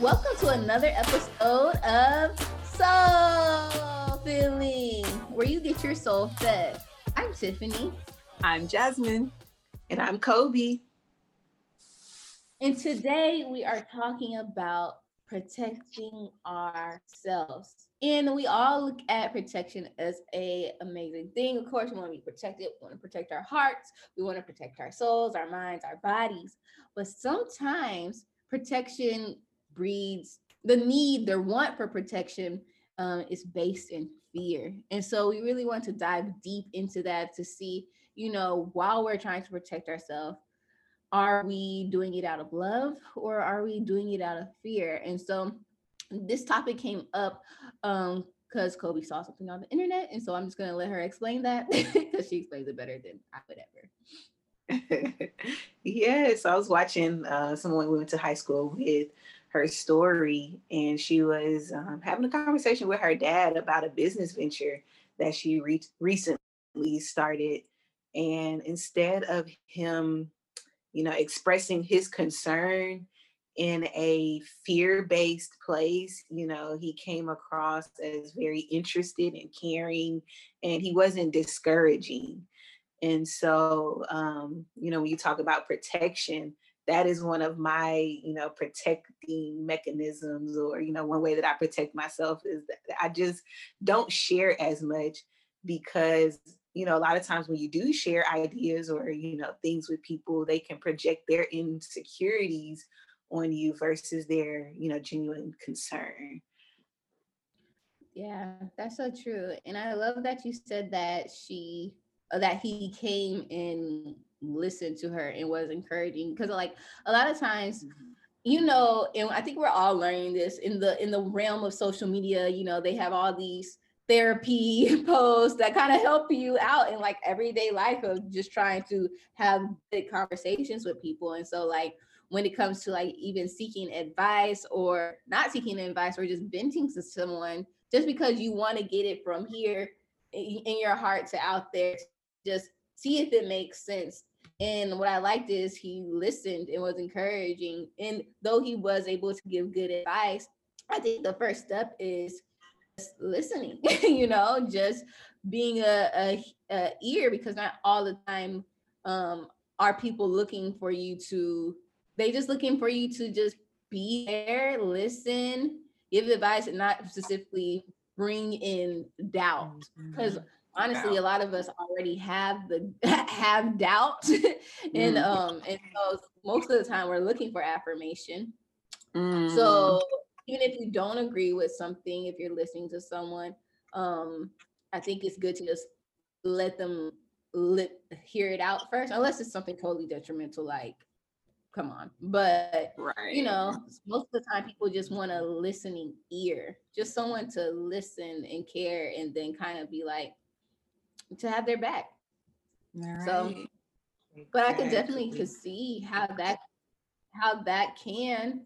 Welcome to another episode of Soul Filling, where you get your soul fed. I'm Tiffany. I'm Jasmine. And I'm Kobe. And today we are talking about protecting ourselves. And we all look at protection as a amazing thing. Of course, we want to be protected. We want to protect our hearts. We want to protect our souls, our minds, our bodies. But sometimes protection breeds the need, their want for protection um, is based in fear. And so we really want to dive deep into that to see, you know, while we're trying to protect ourselves, are we doing it out of love or are we doing it out of fear? And so this topic came up um because Kobe saw something on the internet. And so I'm just gonna let her explain that because she explains it better than I would ever. yes, I was watching uh, someone we went to high school with her story, and she was um, having a conversation with her dad about a business venture that she re- recently started. And instead of him, you know, expressing his concern in a fear-based place, you know, he came across as very interested and caring, and he wasn't discouraging. And so, um, you know, when you talk about protection, that is one of my you know protecting mechanisms or you know one way that i protect myself is that i just don't share as much because you know a lot of times when you do share ideas or you know things with people they can project their insecurities on you versus their you know genuine concern yeah that's so true and i love that you said that she uh, that he came and listened to her and was encouraging because like a lot of times mm-hmm. you know and i think we're all learning this in the in the realm of social media you know they have all these therapy posts that kind of help you out in like everyday life of just trying to have good conversations with people and so like when it comes to like even seeking advice or not seeking advice or just venting to someone just because you want to get it from here in your heart to out there just see if it makes sense. And what I liked is he listened and was encouraging. And though he was able to give good advice, I think the first step is listening, you know, just being a, a, a, ear because not all the time um, are people looking for you to, they just looking for you to just be there, listen, give advice, and not specifically bring in doubt. Because mm-hmm honestly a lot of us already have the have doubt and mm. um and so most of the time we're looking for affirmation mm. so even if you don't agree with something if you're listening to someone um i think it's good to just let them let hear it out first unless it's something totally detrimental like come on but right. you know most of the time people just want a listening ear just someone to listen and care and then kind of be like to have their back. Right. So, but I could definitely could see how that how that can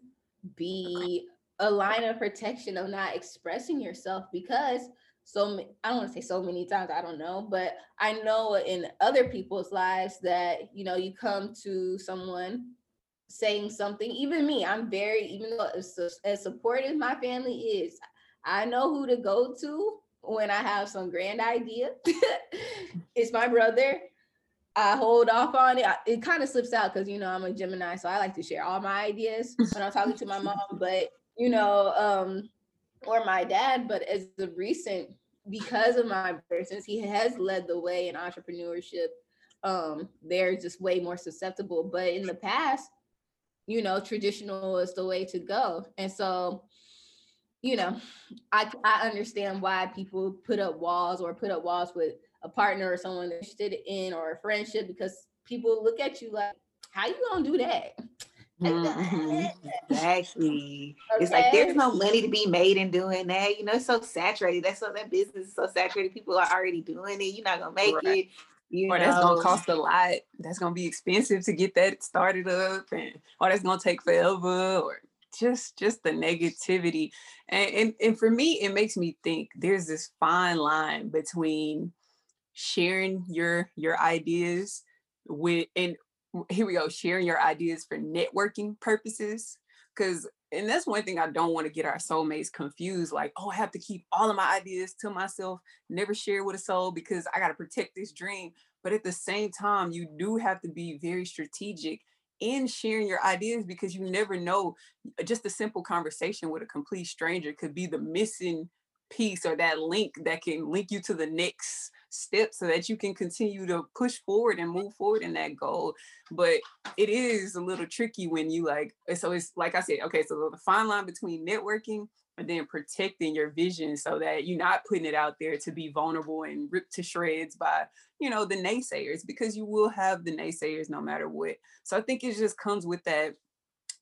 be a line of protection of not expressing yourself because so I don't want to say so many times I don't know but I know in other people's lives that you know you come to someone saying something even me I'm very even though as, as supportive my family is I know who to go to when I have some grand idea. it's my brother. I hold off on it. It kind of slips out because you know I'm a Gemini, so I like to share all my ideas when I'm talking to my mom. But you know, um, or my dad. But as the recent, because of my brother, since he has led the way in entrepreneurship, um, they're just way more susceptible. But in the past, you know, traditional is the way to go, and so you know, I I understand why people put up walls or put up walls with a partner or someone they're interested in or a friendship because people look at you like, how you gonna do that? Mm-hmm. Exactly. Okay. It's like there's no money to be made in doing that. You know, it's so saturated. That's what that business is so saturated. People are already doing it. You're not gonna make right. it. You or know. that's gonna cost a lot. That's gonna be expensive to get that started up, and or that's gonna take forever. Or just just the negativity and, and and for me it makes me think there's this fine line between sharing your your ideas with and here we go, sharing your ideas for networking purposes. Cause and that's one thing I don't want to get our soulmates confused. Like, oh, I have to keep all of my ideas to myself, never share with a soul because I got to protect this dream. But at the same time, you do have to be very strategic in sharing your ideas because you never know. Uh, just a simple conversation with a complete stranger could be the missing piece or that link that can link you to the next step so that you can continue to push forward and move forward in that goal. But it is a little tricky when you like, so it's like I said, okay, so the fine line between networking and then protecting your vision so that you're not putting it out there to be vulnerable and ripped to shreds by, you know, the naysayers because you will have the naysayers no matter what. So I think it just comes with that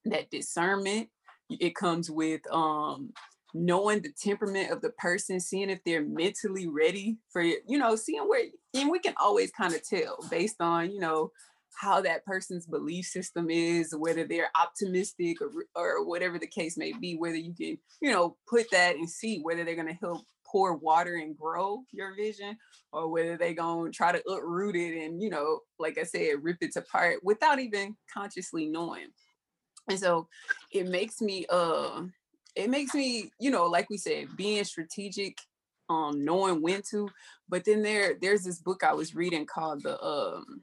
that discernment. It comes with um knowing the temperament of the person, seeing if they're mentally ready for you know, seeing where and we can always kind of tell based on, you know, how that person's belief system is, whether they're optimistic or, or whatever the case may be, whether you can, you know, put that and see whether they're going to help pour water and grow your vision or whether they're going to try to uproot it and, you know, like I said, rip it apart without even consciously knowing. And so it makes me, uh, it makes me, you know, like we said, being strategic, um, knowing when to. But then there, there's this book I was reading called the um,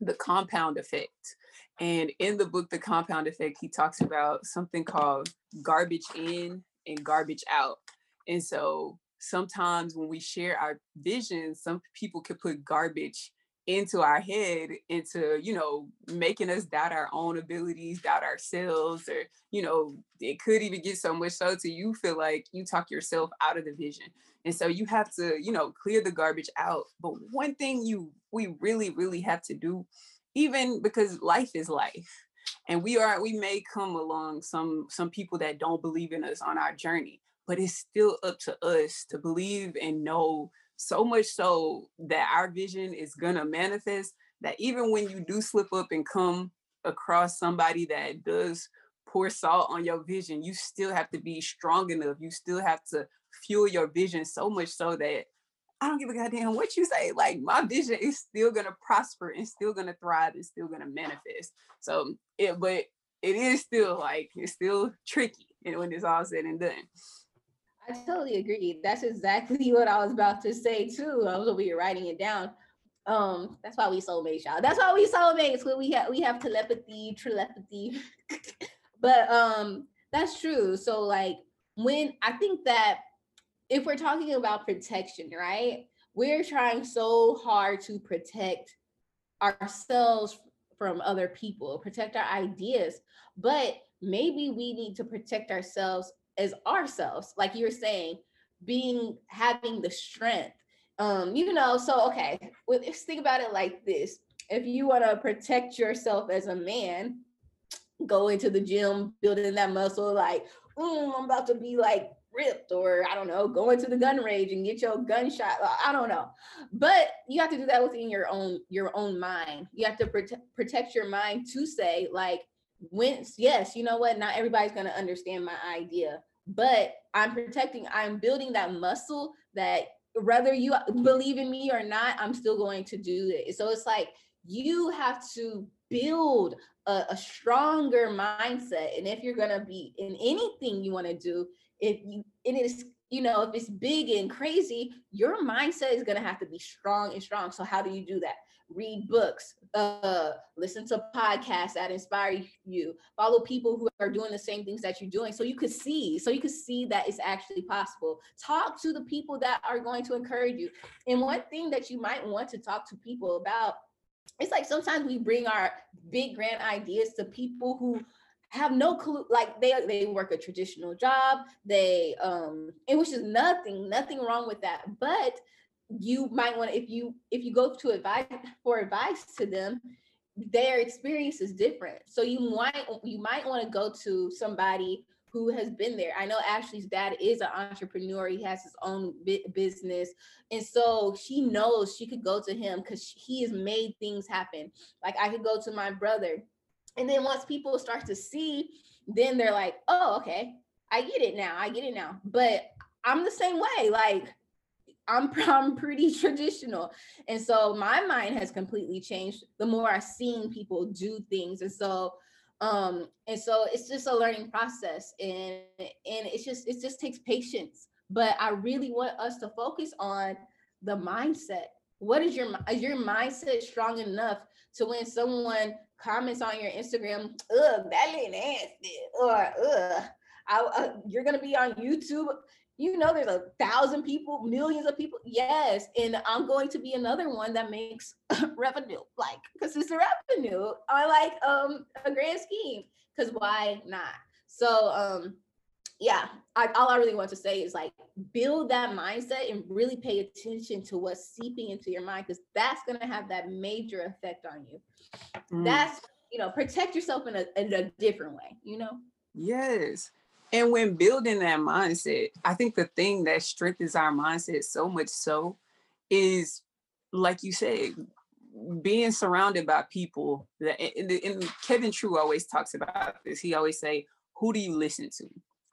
the Compound Effect, and in the book, the Compound Effect, he talks about something called garbage in and garbage out. And so sometimes when we share our vision, some people could put garbage into our head into you know making us doubt our own abilities doubt ourselves or you know it could even get so much so to you feel like you talk yourself out of the vision. And so you have to you know clear the garbage out. But one thing you we really really have to do even because life is life and we are we may come along some some people that don't believe in us on our journey but it's still up to us to believe and know so much so that our vision is gonna manifest that even when you do slip up and come across somebody that does pour salt on your vision, you still have to be strong enough. You still have to fuel your vision so much so that I don't give a goddamn what you say. Like my vision is still gonna prosper and still gonna thrive and still gonna manifest. So it, but it is still like it's still tricky and when it's all said and done. I totally agree. That's exactly what I was about to say too. I was over here writing it down. Um, that's why we soulmates, y'all. That's why we soulmates. We have we have telepathy, telepathy. but um, that's true. So like when I think that if we're talking about protection, right? We're trying so hard to protect ourselves from other people, protect our ideas, but maybe we need to protect ourselves as ourselves, like you were saying, being having the strength. Um, you know, so okay, well, let's think about it like this. If you want to protect yourself as a man, go into the gym, building that muscle, like, mm, I'm about to be like ripped, or I don't know, go into the gun range and get your gunshot. I don't know. But you have to do that within your own your own mind. You have to prote- protect your mind to say, like, when yes, you know what, not everybody's gonna understand my idea, but I'm protecting, I'm building that muscle that whether you believe in me or not, I'm still going to do it. So it's like you have to build a, a stronger mindset. And if you're gonna be in anything you want to do, if you it is you know if it's big and crazy your mindset is going to have to be strong and strong so how do you do that read books, uh, listen to podcasts that inspire you, follow people who are doing the same things that you're doing. So you could see, so you could see that it's actually possible. Talk to the people that are going to encourage you. And one thing that you might want to talk to people about, it's like sometimes we bring our big grand ideas to people who have no clue like they they work a traditional job they um and which is nothing nothing wrong with that but you might want to if you if you go to advice for advice to them their experience is different. So you might you might want to go to somebody who has been there. I know ashley's dad is an entrepreneur. He has his own business. And so she knows she could go to him because he has made things happen. Like i could go to my brother. And then once people start to see then they're like oh okay. I get it now. I get it now. But i'm the same way. Like I'm, I'm pretty traditional. And so my mind has completely changed the more I've seen people do things. And so um and so it's just a learning process and and it's just it just takes patience but i really want us to focus on the mindset what is your is your mindset strong enough to when someone comments on your instagram ugh that ain't nasty or ugh I, uh, you're gonna be on youtube you know there's a thousand people millions of people yes and i'm going to be another one that makes revenue like consistent revenue I like um a grand scheme because why not? So um yeah I, all i really want to say is like build that mindset and really pay attention to what's seeping into your mind because that's going to have that major effect on you. Mm. that's you know protect yourself in a, in a different way you know? Yes and when building that mindset, I think the thing that strengthens our mindset so much so is, like you said, being surrounded by people that and, and Kevin Trudeau always talks about this. He always say, "Who do you listen to?"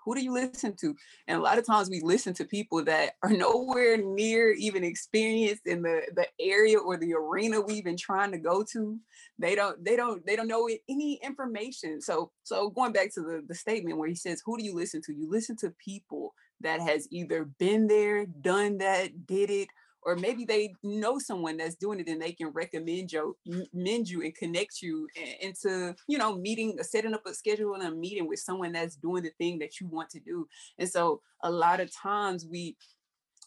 Who do you listen to? And a lot of times we listen to people that are nowhere near even experienced in the, the area or the arena we've been trying to go to. They don't, they don't, they don't know any information. So, so going back to the, the statement where he says, who do you listen to? You listen to people that has either been there, done that, did it, or maybe they know someone that's doing it and they can recommend you, mend you and connect you into, you know, meeting, setting up a schedule and a meeting with someone that's doing the thing that you want to do. And so a lot of times we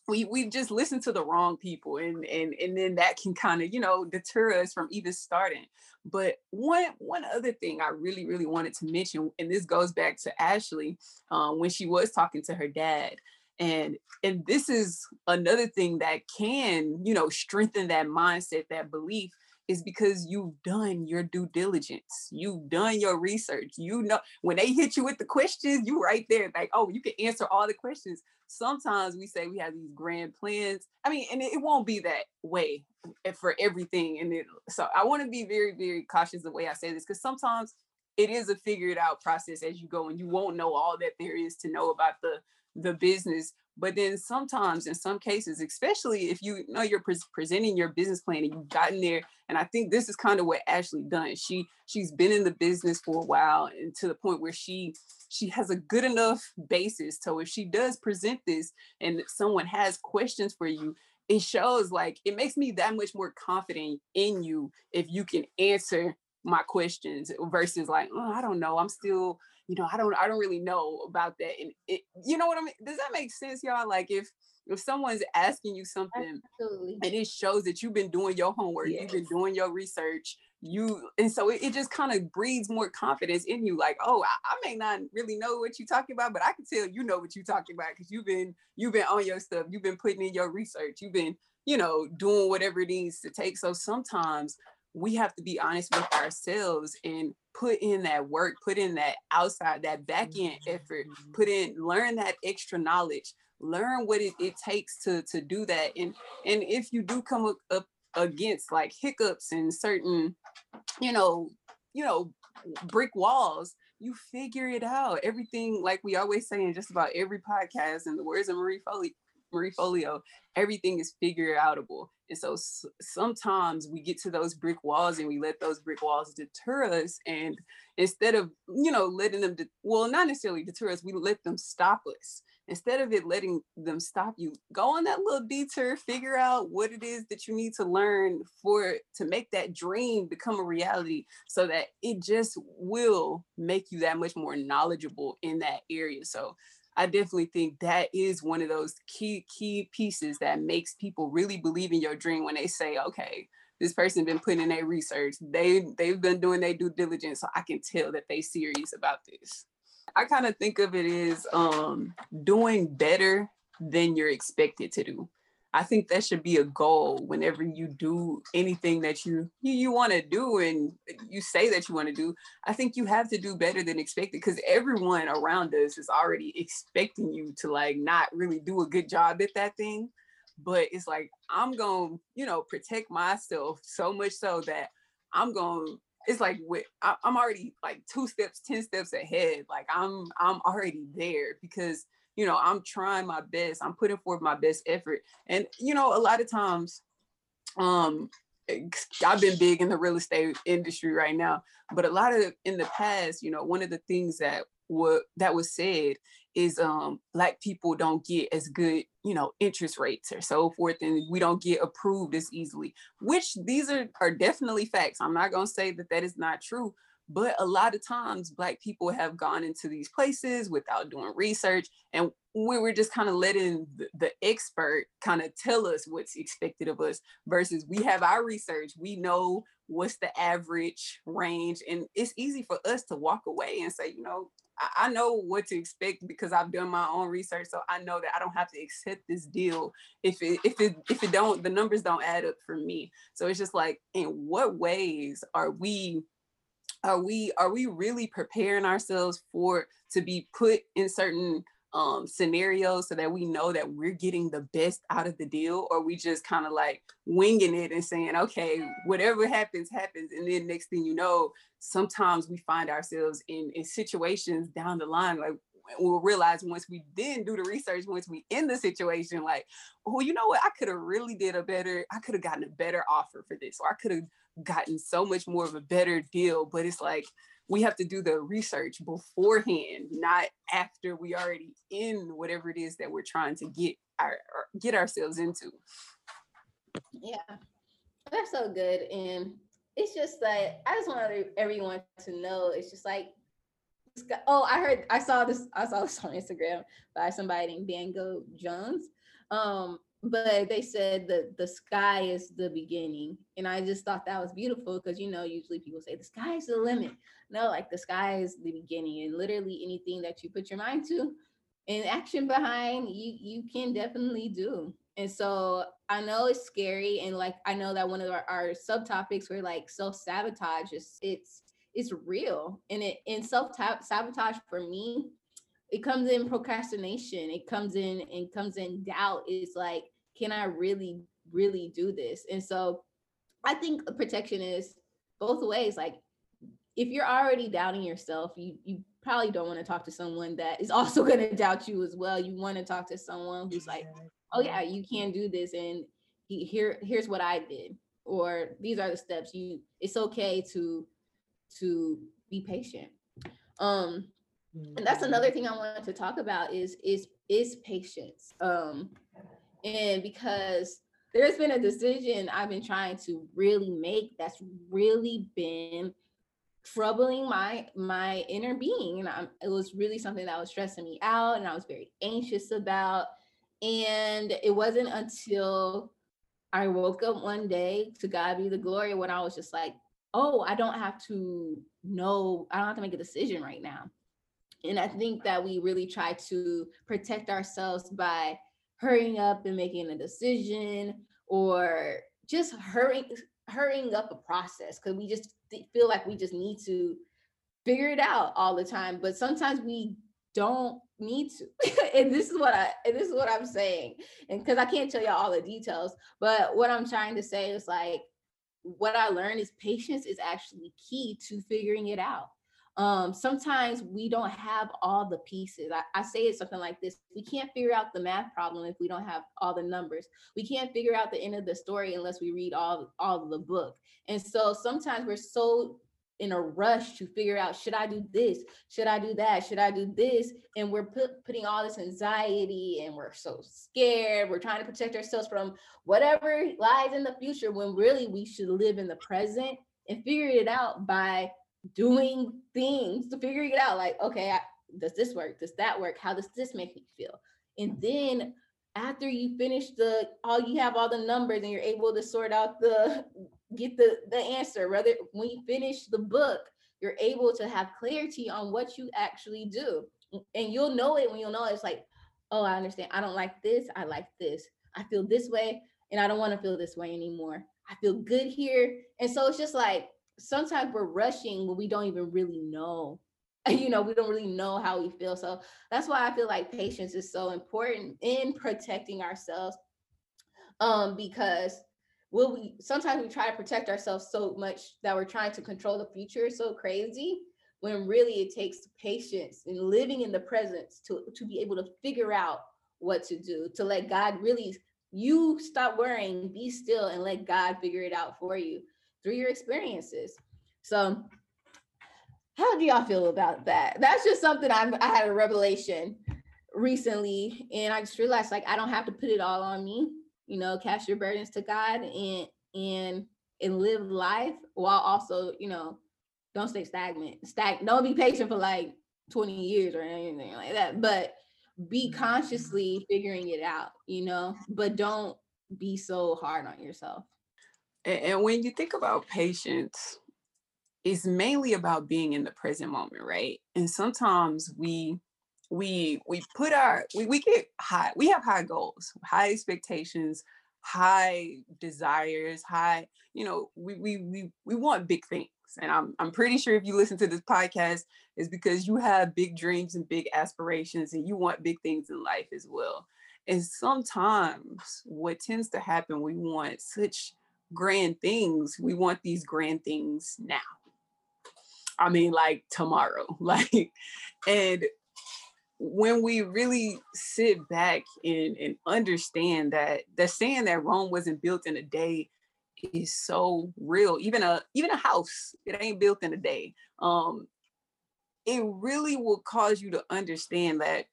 we we just listen to the wrong people and and and then that can kind of you know deter us from even starting but one one other thing i really really wanted to mention and this goes back to ashley um, when she was talking to her dad and and this is another thing that can you know strengthen that mindset that belief is because you've done your due diligence you've done your research you know when they hit you with the questions you right there like oh you can answer all the questions. Sometimes we say we have these grand plans i mean and it, won't be that way eh, for everything and it, so i want to be very very cautious the way i say this because sometimes it is a figured out process as you go and you won't know all that there is to know about the the business but then sometimes in some cases especially if you know you're pre- presenting your business plan and you've gotten there and i think this is kind of what ashley done she she's been in the business for a while and to the point where she she has a good enough basis so if she does present this and someone has questions for you it shows like it makes me that much more confident in you if you can answer my questions versus like oh, i don't know i'm still you know, I don't, I don't really know about that. And it, you know what I mean? Does that make sense, y'all? Like if, if someone's asking you something Absolutely. and it shows that you've been doing your homework, yes. you've been doing your research, you, and so it, it just kind of breeds more confidence in you. Like, oh, I, I, may not really know what you're talking about, but I can tell you know what you're talking about because you've been, you've been on your stuff, you've been putting in your research, you've been, you know, doing whatever it needs to take. So sometimes we have to be honest with ourselves and put in that work, put in that outside, that back end effort, mm-hmm. put in, learn that extra knowledge, learn what it, it takes to to do that. And and if you do come up against like hiccups and certain, you know, you know, brick walls, you figure it out. Everything, like we always say in just about every podcast, in the words of Marie Foley, Marie Forleo, everything is figure outable. And so s- sometimes we get to those brick walls and we let those brick walls deter us. And instead of, you know, letting them, de- well, not necessarily deter us, we let them stop us. Instead of it letting them stop you, go on that little detour, figure out what it is that you need to learn for to make that dream become a reality so that it just will make you that much more knowledgeable in that area. So I definitely think that is one of those key key pieces that makes people really believe in your dream when they say, okay, this person been putting in their research. They they've been doing their due diligence, so I can tell that they serious about this. I kind of think of it as um, doing better than you're expected to do. I think that should be a goal whenever you do anything that you you, you want to do and you say that you want to do. I think you have to do better than expected because everyone around us is already expecting you to like not really do a good job at that thing. But it's like I'm to you know, protect myself so much so that I'm to it's like with I, I'm already like two steps, 10 steps ahead. Like I'm I'm already there because you know, I'm trying my best. I'm putting forth my best effort. And, you know, a lot of times, um, I've been big in the real estate industry right now, but a lot of in the past, you know, one of the things that what that was said is um black people don't get as good you know interest rates or so forth and we don't get approved as easily which these are are definitely facts i'm not going to say that that is not true but a lot of times black people have gone into these places without doing research and we were just kind of letting the, the expert kind of tell us what's expected of us versus we have our research we know what's the average range and it's easy for us to walk away and say you know I know what to expect because I've done my own research. So I know that I don't have to accept this deal if it if it if it don't the numbers don't add up for me. So it's just like in what ways are we are we are we really preparing ourselves for to be put in certain um, scenarios so that we know that we're getting the best out of the deal? Or we just kind of like winging it and saying okay whatever happens happens and then next thing you know sometimes we find ourselves in in situations down the line like we'll realize once we then do the research once we in the situation like oh you know what? I could have really did a better i could have gotten a better offer for this or i could have gotten so much more of a better deal but it's like we have to do the research beforehand, not after we already in whatever it is that we're trying to get our get ourselves into. Yeah, that's so good, and it's just that I just want everyone to know. It's just like, oh, I heard, I saw this, I saw this on Instagram by somebody named Bango Jones. Um, but they said that the sky is the beginning and i just thought that was beautiful because you know usually people say the sky is the limit. No like the sky is the beginning and literally anything that you put your mind to and action behind you you can definitely do and so i know it's scary and like i know that one of our, our subtopics were like self-sabotage is it's it's real and it and self-sabotage for me it comes in procrastination it comes in and comes in doubt it's like can i really really do this? And so i think protection is both ways like if you're already doubting yourself you you probably don't want to talk to someone that is also going to doubt you as well. You want to talk to someone who's like oh yeah you can do this and he, here here's what i did or these are the steps you it's okay to to be patient. Um and that's another mm-hmm. thing i wanted to talk about is is is patience. Um and because there's been a decision i've been trying to really make that's really been troubling my my inner being. And I'm, it was really something that was stressing me out and i was very anxious about. And it wasn't until i woke up one day to god be the glory when i was just like oh i don't have to know i don't have to make a decision right now. And I think that we really try to protect ourselves by hurrying up and making a decision or just hurrying hurrying up a process because we just feel like we just need to figure it out all the time but sometimes we don't need to. And this is what i and this is what i'm saying and because i can't tell you all the details but what i'm trying to say is like what i learned is patience is actually key to figuring it out um, sometimes we don't have all the pieces. I, I, say it something like this we can't figure out the math problem if we don't have all the numbers. We can't figure out the end of the story unless we read all, all the book. And so sometimes we're so in a rush to figure out should I do this? Should I do that? Should I do this? And we're put, putting all this anxiety and we're so scared. We're trying to protect ourselves from whatever lies in the future when really we should live in the present and figure it out by doing things to figuring it out like okay I, does this work? Does that work? How does this make me feel? And then after you finish the all you have all the numbers and you're able to sort out the get the the answer rather when you finish the book you're able to have clarity on what you actually do. And you'll know it when you'll know it. it's like oh i understand. I don't like this. I like this. I feel this way and i don't want to feel this way anymore. I feel good here. And so it's just like sometimes we're rushing when we don't even really know. You know we don't really know how we feel so that's why i feel like patience is so important in protecting ourselves um because will we sometimes we try to protect ourselves so much that we're trying to control the future so crazy when really it takes patience and living in the presence to, to be able to figure out what to do, to let God really, you stop worrying, be still, and let God figure it out for you through your experiences. So, how do y'all feel about that? That's just something I'm, I had a revelation recently, and I just realized like I don't have to put it all on me. You know, cast your burdens to God and and and live life while also, you know, don't stay stagnant. Stag don't be patient for like 20 years or anything like that. But be consciously figuring it out, you know, but don't be so hard on yourself. And, when you think about patience, it's mainly about being in the present moment, right? And sometimes we we we put our we, we get high, we have high goals, high expectations, high desires, high, you know, we we we we want big things. And I'm I'm pretty sure if you listen to this podcast, is because you have big dreams and big aspirations and you want big things in life as well. And sometimes what tends to happen, we want such grand things. We want these grand things now. I mean, like tomorrow. Like, and when we really sit back and, and understand that the saying that Rome wasn't built in a day is so real. Even a even a house, it ain't built in a day. Um, it really will cause you to understand that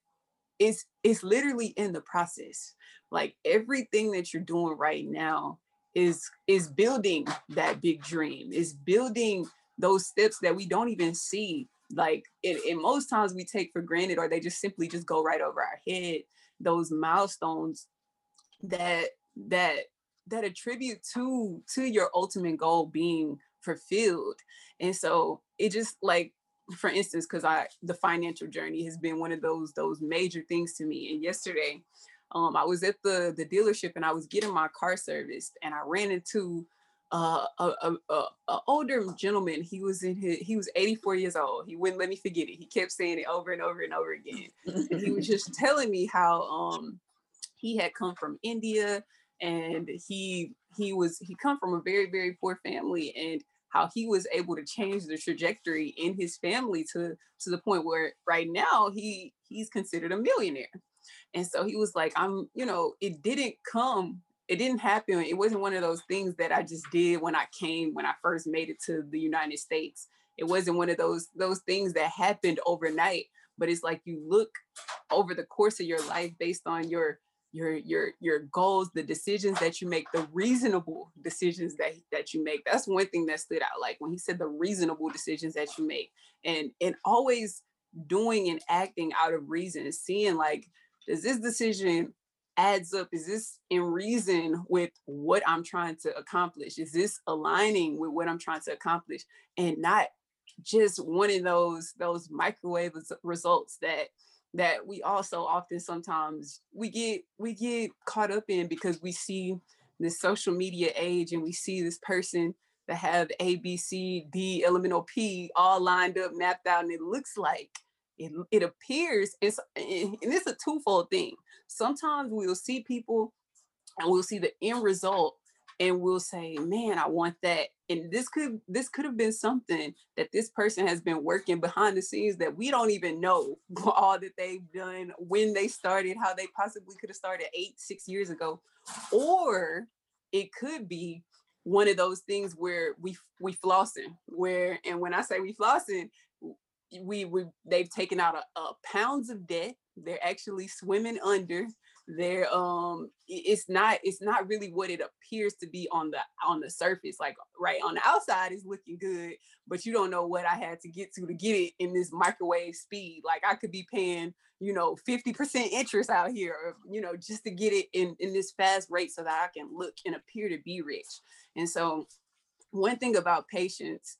it's it's literally in the process. Like everything that you're doing right now is is building that big dream, is building those steps that we don't even see. Like it, and most times we take for granted, or they just simply just go right over our head. Those milestones that that that attribute to to your ultimate goal being fulfilled and so it just like for instance because i the financial journey has been one of those those major things to me and yesterday um i was at the the dealership and i was getting my car serviced and i ran into uh, a, a, a, older gentleman. He was in his, he was 84 years old. He wouldn't let me forget it. He kept saying it over and over and over again. and he was just telling me how um he had come from India and he he was he come from a very very poor family and how he was able to change the trajectory in his family to to the point where right now he he's considered a millionaire and so he was like i'm you know it didn't come it didn't happen it wasn't one of those things that i just did when i came when i first made it to the united states. It wasn't one of those those things that happened overnight but it's like you look over the course of your life based on your your your your goals the decisions that you make the reasonable decisions that that you make. That's one thing that stood out like when he said the reasonable decisions that you make and and always doing and acting out of reason and seeing like does this decision adds up? Is this in reason with what i'm trying to accomplish? Is this aligning with what i'm trying to accomplish and not just one of those those microwave results that that we also often sometimes we get we get caught up in because we see this social media age and we see this person that have A, B, C, D, elemental P all lined up, mapped out, and it looks like it, it appears it's and it's a twofold thing. Sometimes we'll see people and we'll see the end result and we'll say, man, I want that. And this could this could have been something that this person has been working behind the scenes that we don't even know all that they've done, when they started, how they possibly could have started eight, six years ago. Or it could be one of those things where we we flossing, where and when I say we flossing, we we they've taken out a, a pounds of debt. They're actually swimming under there um it's not it's not really what it appears to be on the on the surface like right on the outside is looking good but you don't know what i had to get to to get it in this microwave speed like i could be paying you know 50% interest out here or, you know just to get it in in this fast rate so that i can look and appear to be rich and so one thing about patience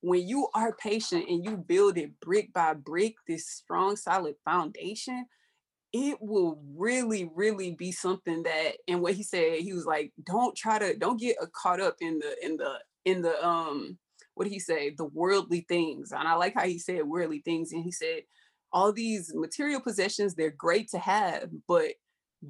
when you are patient and you build it brick by brick this strong solid foundation it will really really be something that and what he said he was like don't try to don't get uh, caught up in the in the in the um what did he say? The worldly things. And i like how he said worldly things and he said all these material possessions they're great to have but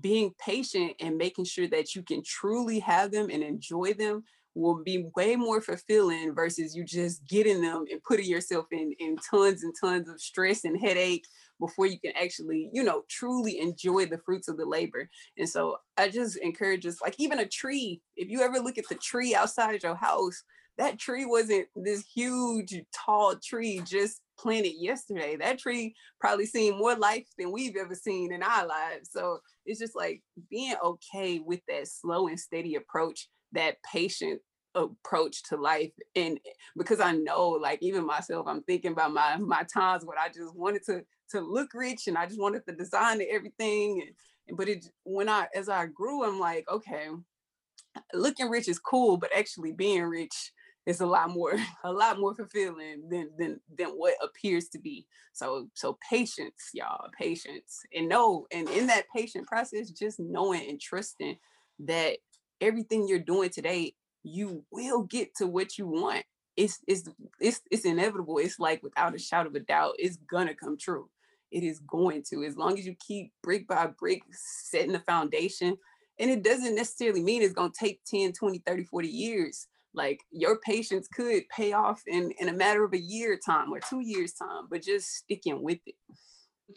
being patient and making sure that you can truly have them and enjoy them will be way more fulfilling versus you just getting them and putting yourself in in tons and tons of stress and headache before you can actually you know truly enjoy the fruits of the labor. And so i just encourage us like even a tree if you ever look at the tree outside your house that tree wasn't this huge tall tree just planted yesterday. That tree probably seen more life than we've ever seen in our lives. So it's just like being okay with that slow and steady approach that patient approach to life and eh, because i know like even myself i'm thinking about my my times when i just wanted to to look rich and i just wanted the design and everything and, but it when i as i grew i'm like okay looking rich is cool but actually being rich is a lot more a lot more fulfilling than than than what appears to be. So so patience y'all patience and know and in that patient process just knowing and trusting that everything you're doing today, you will get to what you want. It's it's it's it's inevitable. It's like without a shadow of a doubt, it's gonna come true. It is going to, as long as you keep brick by brick setting the foundation. And it doesn't necessarily mean it's gonna take 10, 20, 30, 40 years. Like your patience could pay off in, in a matter of a year time or two years time, but just sticking with it.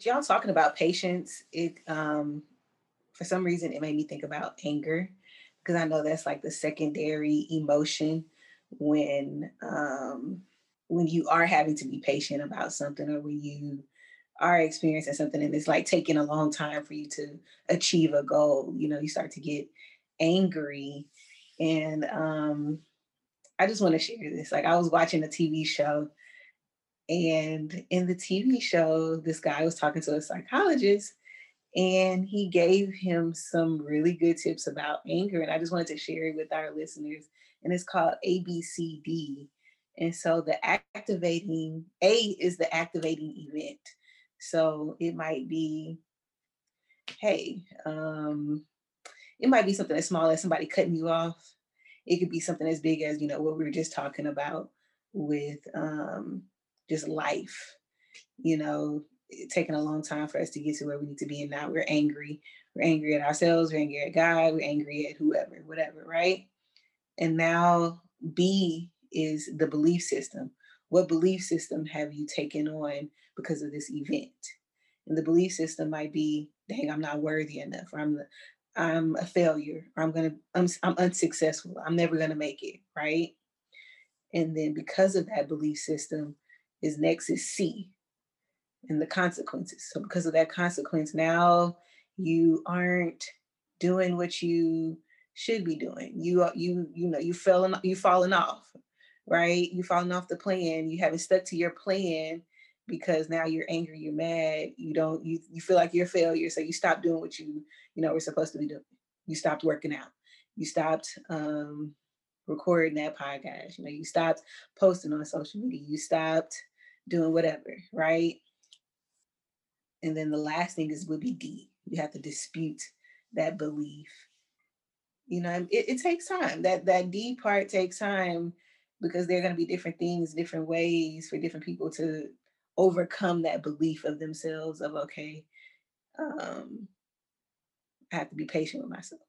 Y'all talking about patience, it um for some reason it made me think about anger because I know that's like the secondary emotion when um, when you are having to be patient about something or when you are experiencing something and it's like taking a long time for you to achieve a goal you know you start to get angry. And um i just want to share this like i was watching a tv show and in the tv show this guy was talking to a psychologist and he gave him some really good tips about anger. And I just wanted to share it with our listeners. And it's called ABCD. And so the activating A is the activating event. So it might be, hey, um, it might be something as small as somebody cutting you off. It could be something as big as, you know, what we were just talking about with um, just life. You know, taken a long time for us to get to where we need to be. And now we're angry. We're angry at ourselves. We're angry at God. We're angry at whoever, whatever, right? And now B is the belief system. What belief system have you taken on because of this event? And the belief system might be, dang, I'm not worthy enough, or I'm the, I'm a failure, or I'm gonna, I'm, I'm unsuccessful. I'm never gonna make it, right? And then because of that belief system, is next is C, and the consequences. So because of that consequence, now you aren't doing what you should be doing. You you you know you fell you falling off, right? You falling off the plan. You haven't stuck to your plan because now you're angry, you're mad. You don't you you feel like you're a failure, so you stop doing what you you know were supposed to be doing. You stopped working out. You stopped um, recording that podcast. You know, you stopped posting on social media. You stopped doing whatever, right? And then the last thing is would be D. You have to dispute that belief. You know, it, it takes time. That that D part takes time because there are going to be different things, different ways for different people to overcome that belief of themselves of okay, um, I have to be patient with myself.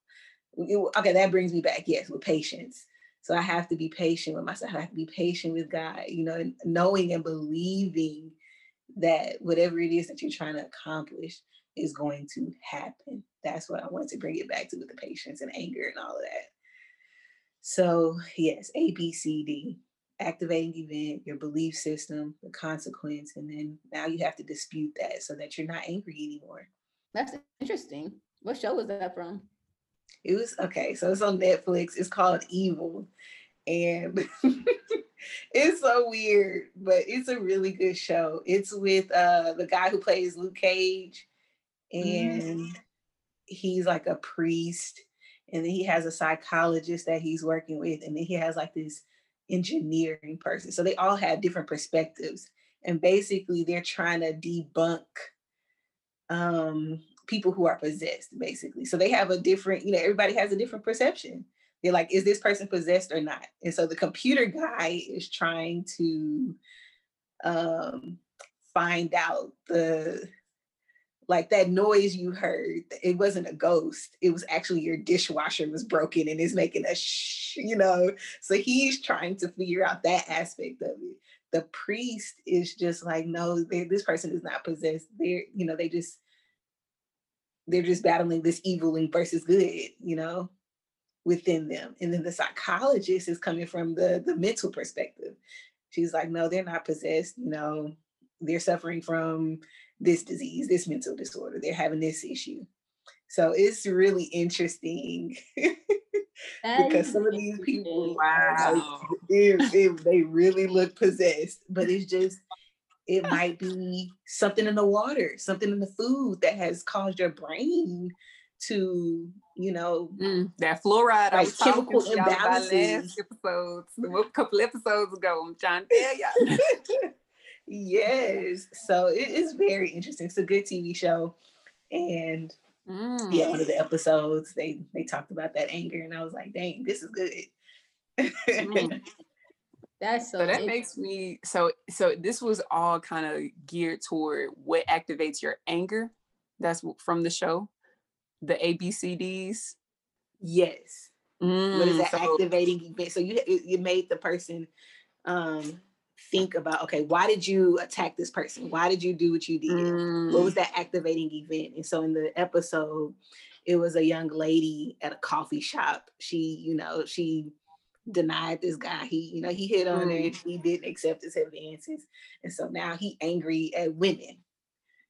Okay, that brings me back, yes, with patience. So I have to be patient with myself. I have to be patient with God, you know, knowing and believing that whatever it is that you're trying to accomplish is going to happen. That's what I want to bring it back to with the patience and anger and all of that. So, yes, A, B, C, D, activating event, your belief system, the consequence, and then now you have to dispute that so that you're not angry anymore. That's interesting. What show was that from? It was okay. So it's on Netflix. It's called Evil. And it's so weird, but it's a really good show. It's with uh the guy who plays Luke Cage, mm-hmm. and mm. he's like a priest, and then he has a psychologist that he's working with, and then he has like this engineering person. So they all have different perspectives, and basically they're trying to debunk um people who are possessed basically so they have a different you know everybody has a different perception they're like, is this person possessed or not? And so the computer guy is trying to um, find out the like that noise you heard it wasn't a ghost it was actually your dishwasher was broken and is making a shh you know? So he's trying to figure out that aspect of it. The priest is just like no this person is not possessed. They're you know they just they're just battling this evil versus good you know within them and then the psychologist is coming from the the mental perspective she's like no they're not possessed you know they're suffering from this disease, this mental disorder. They're having this issue. So it's really interesting because some of these people, wow, it, it, they really look possessed, but it's just, it might be something in the water, something in the food that has caused your brain to, you know, mm, that fluoride. Like chemical imbalances. Episodes, a couple episodes ago, I'm trying to tell y'all. yes. So it is very interesting. It's a good TV show. And mm. yeah, one of the episodes they they talked about that anger, and I was like, dang, this is good. mm. That's so, so that makes me so so this was all kind of geared toward what activates your anger. That's from the show, the ABCDs. Yes. Mm, what is that so, activating event? So you you made the person um think about okay why did you attack this person why did you do what you did mm. what was mm. that activating event and so in the episode it was a young lady at a coffee shop she you know she denied this guy he you know he hit on mm. her and mm. he didn't accept his advances and so now he angry at women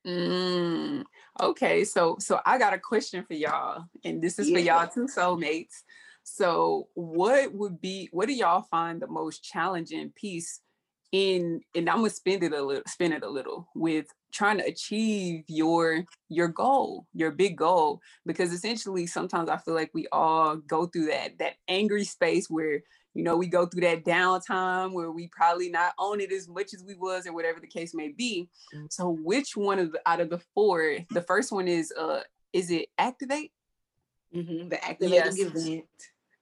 mm. Okay so so i got a question for y'all and this is yeah. for y'all two soulmates so what would be what do y'all find the most challenging piece in and I'm gonna spend it a little spend it a little with trying to achieve your your goal, your big goal. Because essentially sometimes I feel like we all go through that that angry space where you know we go through that downtime where we probably not own it as much as we was or whatever the case may be. Mm. So which one of the out of the four, the first one is uh is it activate? Mm-hmm, the activating yes. event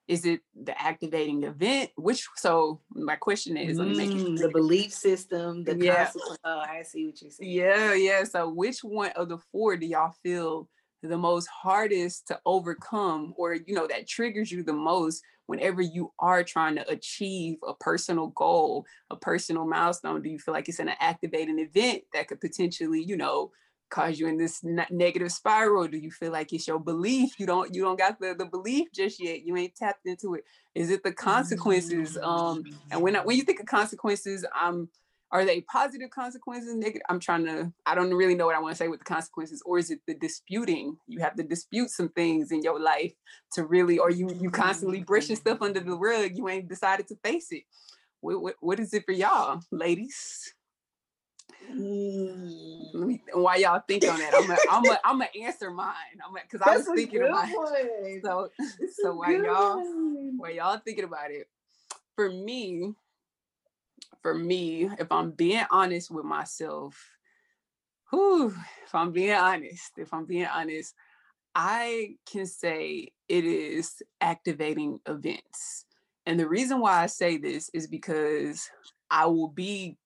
is it the activating event which so my question is mm, the belief system the yeah oh i see what you're saying yeah yeah so which one of the four do y'all feel the most hardest to overcome or you know that triggers you the most whenever you are trying to achieve a personal goal a personal milestone? Do you feel like it's an activating event that could potentially you know cause you in this negative spiral? Do you feel like it's your belief? You don't you don't got the, the belief just yet. You ain't tapped into it. Is it the consequences? Um and when I, when you think of consequences um are they positive consequences negative i'm trying to i don't really know what i want to say with the consequences or is it the disputing you have to dispute some things in your life to really or you you constantly brushing stuff under the rug you ain't decided to face it what, what, what is it for y'all ladies Mm. Why y'all think on that? I'm a, I'm a, I'm gonna answer mine. I'm because I was thinking about it. So so while y'all while y'all thinking about it, for me, for me, if I'm being honest with myself, whew, if I'm being honest, if I'm being honest, I can say it is activating events. And the reason why I say this is because I will be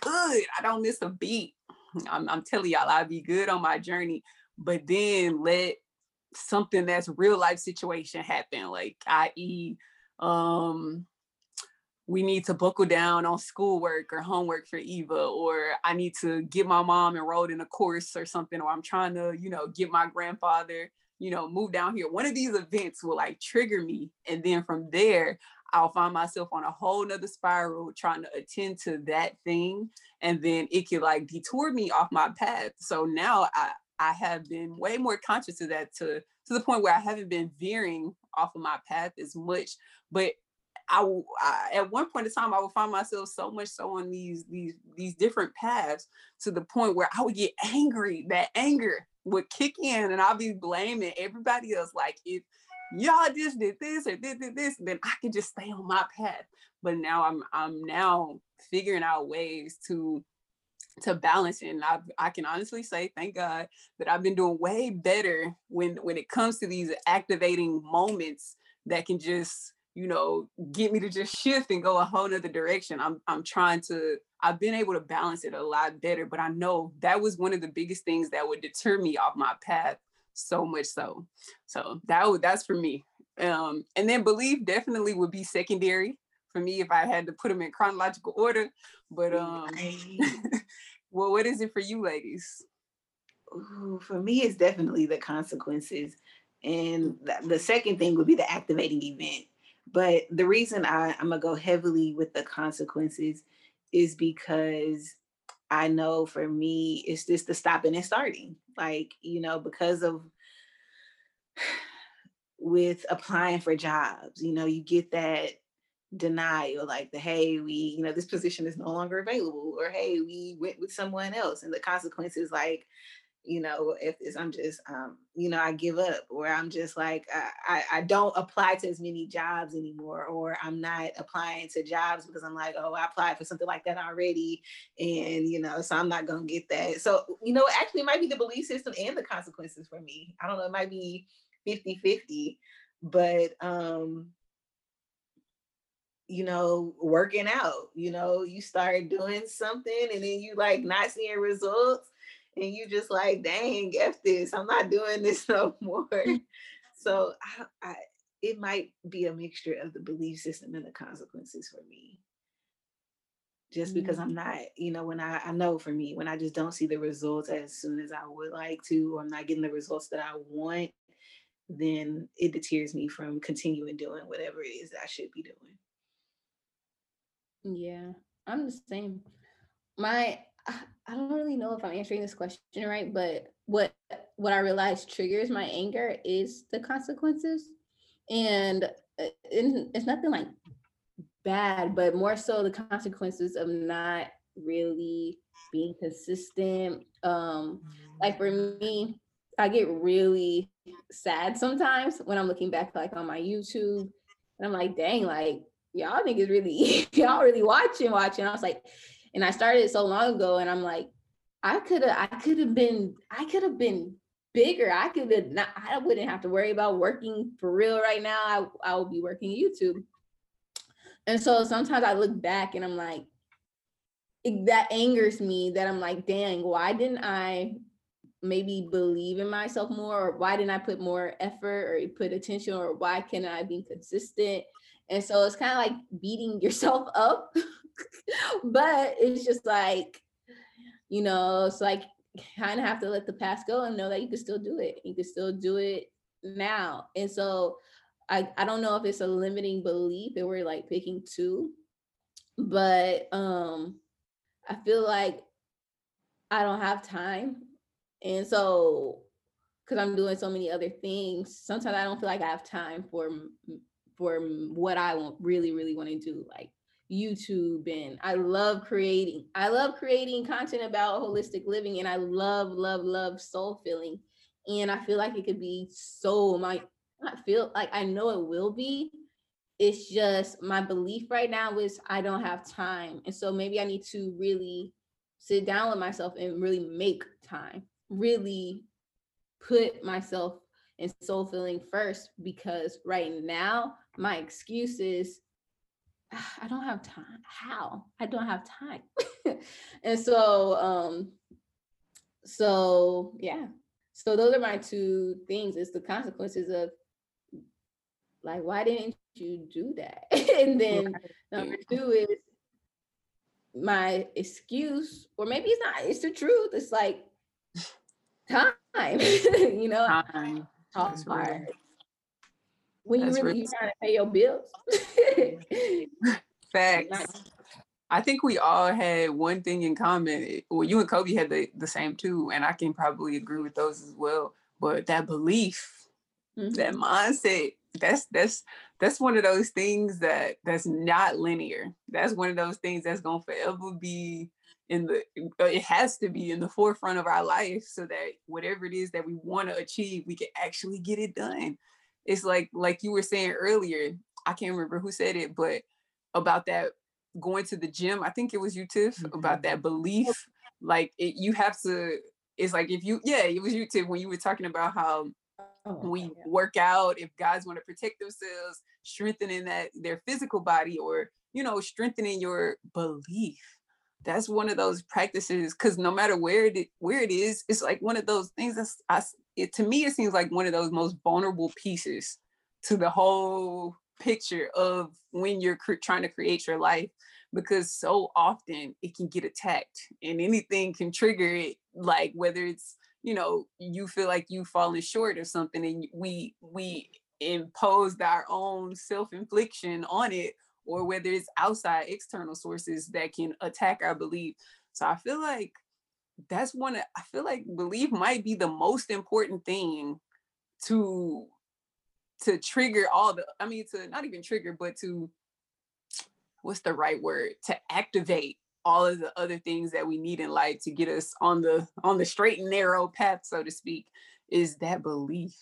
good. I don't miss a beat. I'm, I'm telling y'all, I'll be good on my journey. But then let something that's real life situation happen, like i.e., um, we need to buckle down on schoolwork or homework for Eva, or I need to get my mom enrolled in a course or something, or I'm trying to, you know, get my grandfather, you know, move down here. One of these events will like trigger me. And then from there, I'll find myself on a whole nother spiral trying to attend to that thing. And then it could like detour me off my path. So now I, I have been way more conscious of that to, to the point where I haven't been veering off of my path as much. But I, I, at one point in time I would find myself so much so on these these these different paths to the point where I would get angry. That anger would kick in, and I'd be blaming everybody else. Like if y'all just did this or did, did this, then I could just stay on my path. But now I'm I'm now figuring out ways to to balance it. And I I can honestly say, thank God that I've been doing way better when when it comes to these activating moments that can just you know, get me to just shift and go a whole nother direction. I'm I'm trying to I've been able to balance it a lot better, but I know that was one of the biggest things that would deter me off my path so much so. So that would that's for me. Um, and then belief definitely would be secondary for me if I had to put them in chronological order. But um, well, what is it for you, ladies? Ooh, for me, it's definitely the consequences. And the second thing would be the activating event. But the reason I, I'm gonna go heavily with the consequences is because I know for me, it's just the stopping and starting. Like, you know, because of with applying for jobs, you know, you get that denial, like the hey, we, you know, this position is no longer available, or hey, we went with someone else. And the consequences, like you know, if it's, I'm just, um, you know, I give up, or I'm just like, I, I, don't apply to as many jobs anymore, or I'm not applying to jobs because I'm like, oh, I applied for something like that already, and you know, so I'm not gonna get that. So, you know, actually, it might be the belief system and the consequences for me. I don't know, it might be 50 50, but, um, you know, working out, you know, you start doing something and then you like not seeing results and you just like, dang, F this, I'm not doing this no more. so I, I, it might be a mixture of the belief system and the consequences for me. Just because I'm mm. not, you know, when I, I know for me, when I just don't see the results as soon as I would like to, or I'm not getting the results that I want, then it deters me from continuing doing whatever it is that I should be doing. Yeah, I'm the same. My I don't really know if I'm answering this question right, but what what I realize triggers my anger is the consequences, and uh, it's nothing like bad, but more so the consequences of not really being consistent. Um, like for me, I get really sad sometimes when I'm looking back like on my YouTube, and I'm like, dang, like y'all think it's really y'all really watching, watching. I was like, and I started so long ago, and I'm like, I could have, I could have been, I could have been bigger. I could have not, I wouldn't have to worry about working for real right now. I, I would be working YouTube. And so sometimes I look back and I'm like, it, that angers me that I'm like, dang, why didn't I maybe believe in myself more? Or why didn't I put more effort or put attention? Or why can I be consistent? And so it's kind of like beating yourself up but it's just like, you know, it's like kind of have to let the past go and know that you can still do it. You can still do it now. And so I, I don't know if it's a limiting belief that we're like picking two, but um I feel like I don't have time. And so because I'm doing so many other things, sometimes I don't feel like I have time for for what I want really, really want to do. Like YouTube and I love creating. I love creating content about holistic living and I love, love, love soul filling. And I feel like it could be so my I feel like I know it will be. It's just my belief right now is I don't have time. And so maybe I need to really sit down with myself and really make time, really put myself in soul filling first because right now my excuse is I don't have time. How? I don't have time. and so um so yeah. So those are my two things. It's the consequences of like why didn't you do that? and then number two is my excuse, or maybe it's not, it's the truth. It's like time, you know, time. hard when you really, really trying to pay your bills. Facts. I think we all had one thing in common. Well, you and Kobe had the, the same too, and I can probably agree with those as well. But that belief, mm-hmm. that mindset, that's that's that's one of those things that that's not linear. That's one of those things that's gonna forever be in the it has to be in the forefront of our life so that whatever it is that we want to achieve, we can actually get it done it's like like you were saying earlier i can't remember who said it but about that going to the gym i think it was you tiff mm-hmm. about that belief like it, you have to it's like if you yeah it was you tiff when you were talking about how oh, we yeah. work out if guys want to protect themselves strengthening that their physical body or you know strengthening your belief that's one of those practices because no matter where it where it is it's like one of those things that's I, it to me it seems like one of those most vulnerable pieces to the whole picture of when you're cr- trying to create your life because so often it can get attacked and anything can trigger it like whether it's you know you feel like you've fallen short or something and we we imposed our own self-infliction on it or whether it's outside external sources that can attack our belief. So i feel like that's one i feel like belief might be the most important thing to to trigger all the i mean to not even trigger but to what's the right word to activate all of the other things that we need in life to get us on the on the straight and narrow path so to speak is that belief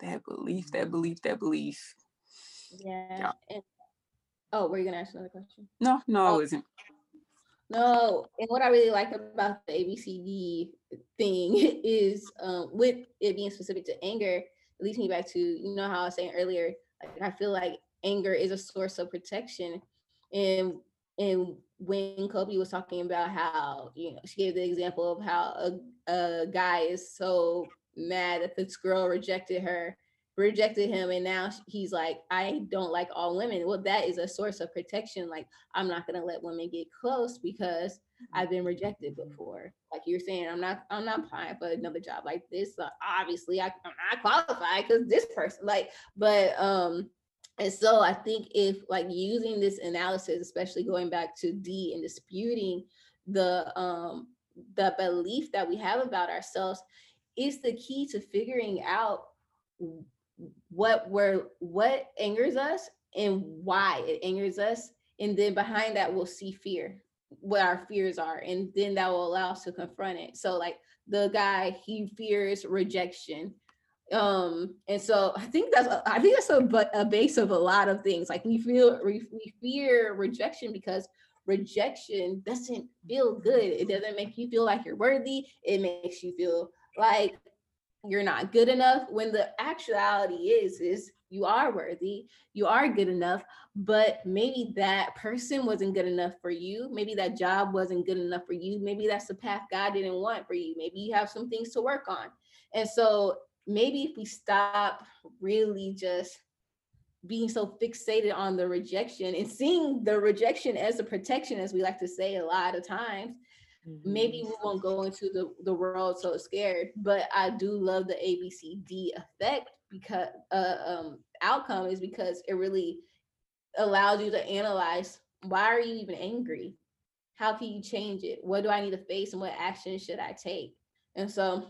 that belief that mm-hmm. belief that belief yeah, yeah. And, oh were you gonna ask another question no no oh. i wasn't no and what i really like about the abcd thing is um, with it being specific to anger it leads me back to you know how i was saying earlier like i feel like anger is a source of protection and and when Kobe was talking about how you know she gave the example of how a, a guy is so mad that this girl rejected her rejected him and now he's like i don't like all women. Well that is a source of protection like i'm not going to let women get close because i've been rejected before. Like you're saying i'm not i'm not applying for another job like this uh, obviously I, i'm not qualified because this person like but um and so I think if like using this analysis, especially going back to D and disputing the um the belief that we have about ourselves is the key to figuring out what we're what angers us and why it angers us. And then behind that we'll see fear, what our fears are, and then that will allow us to confront it. So like the guy, he fears rejection um and so i think that's i think that's a, a base of a lot of things like we feel we, we fear rejection because rejection doesn't feel good it doesn't make you feel like you're worthy it makes you feel like you're not good enough when the actuality is is you are worthy you are good enough but maybe that person wasn't good enough for you maybe that job wasn't good enough for you maybe that's the path god didn't want for you maybe you have some things to work on. And so maybe if we stop really just being so fixated on the rejection and seeing the rejection as a protection, as we like to say a lot of times, mm-hmm. maybe we won't go into the, the world so scared. But I do love the ABCD effect because uh, um, outcome is because it really allows you to analyze why are you even angry? How can you change it? What do I need to face and what action should I take? And so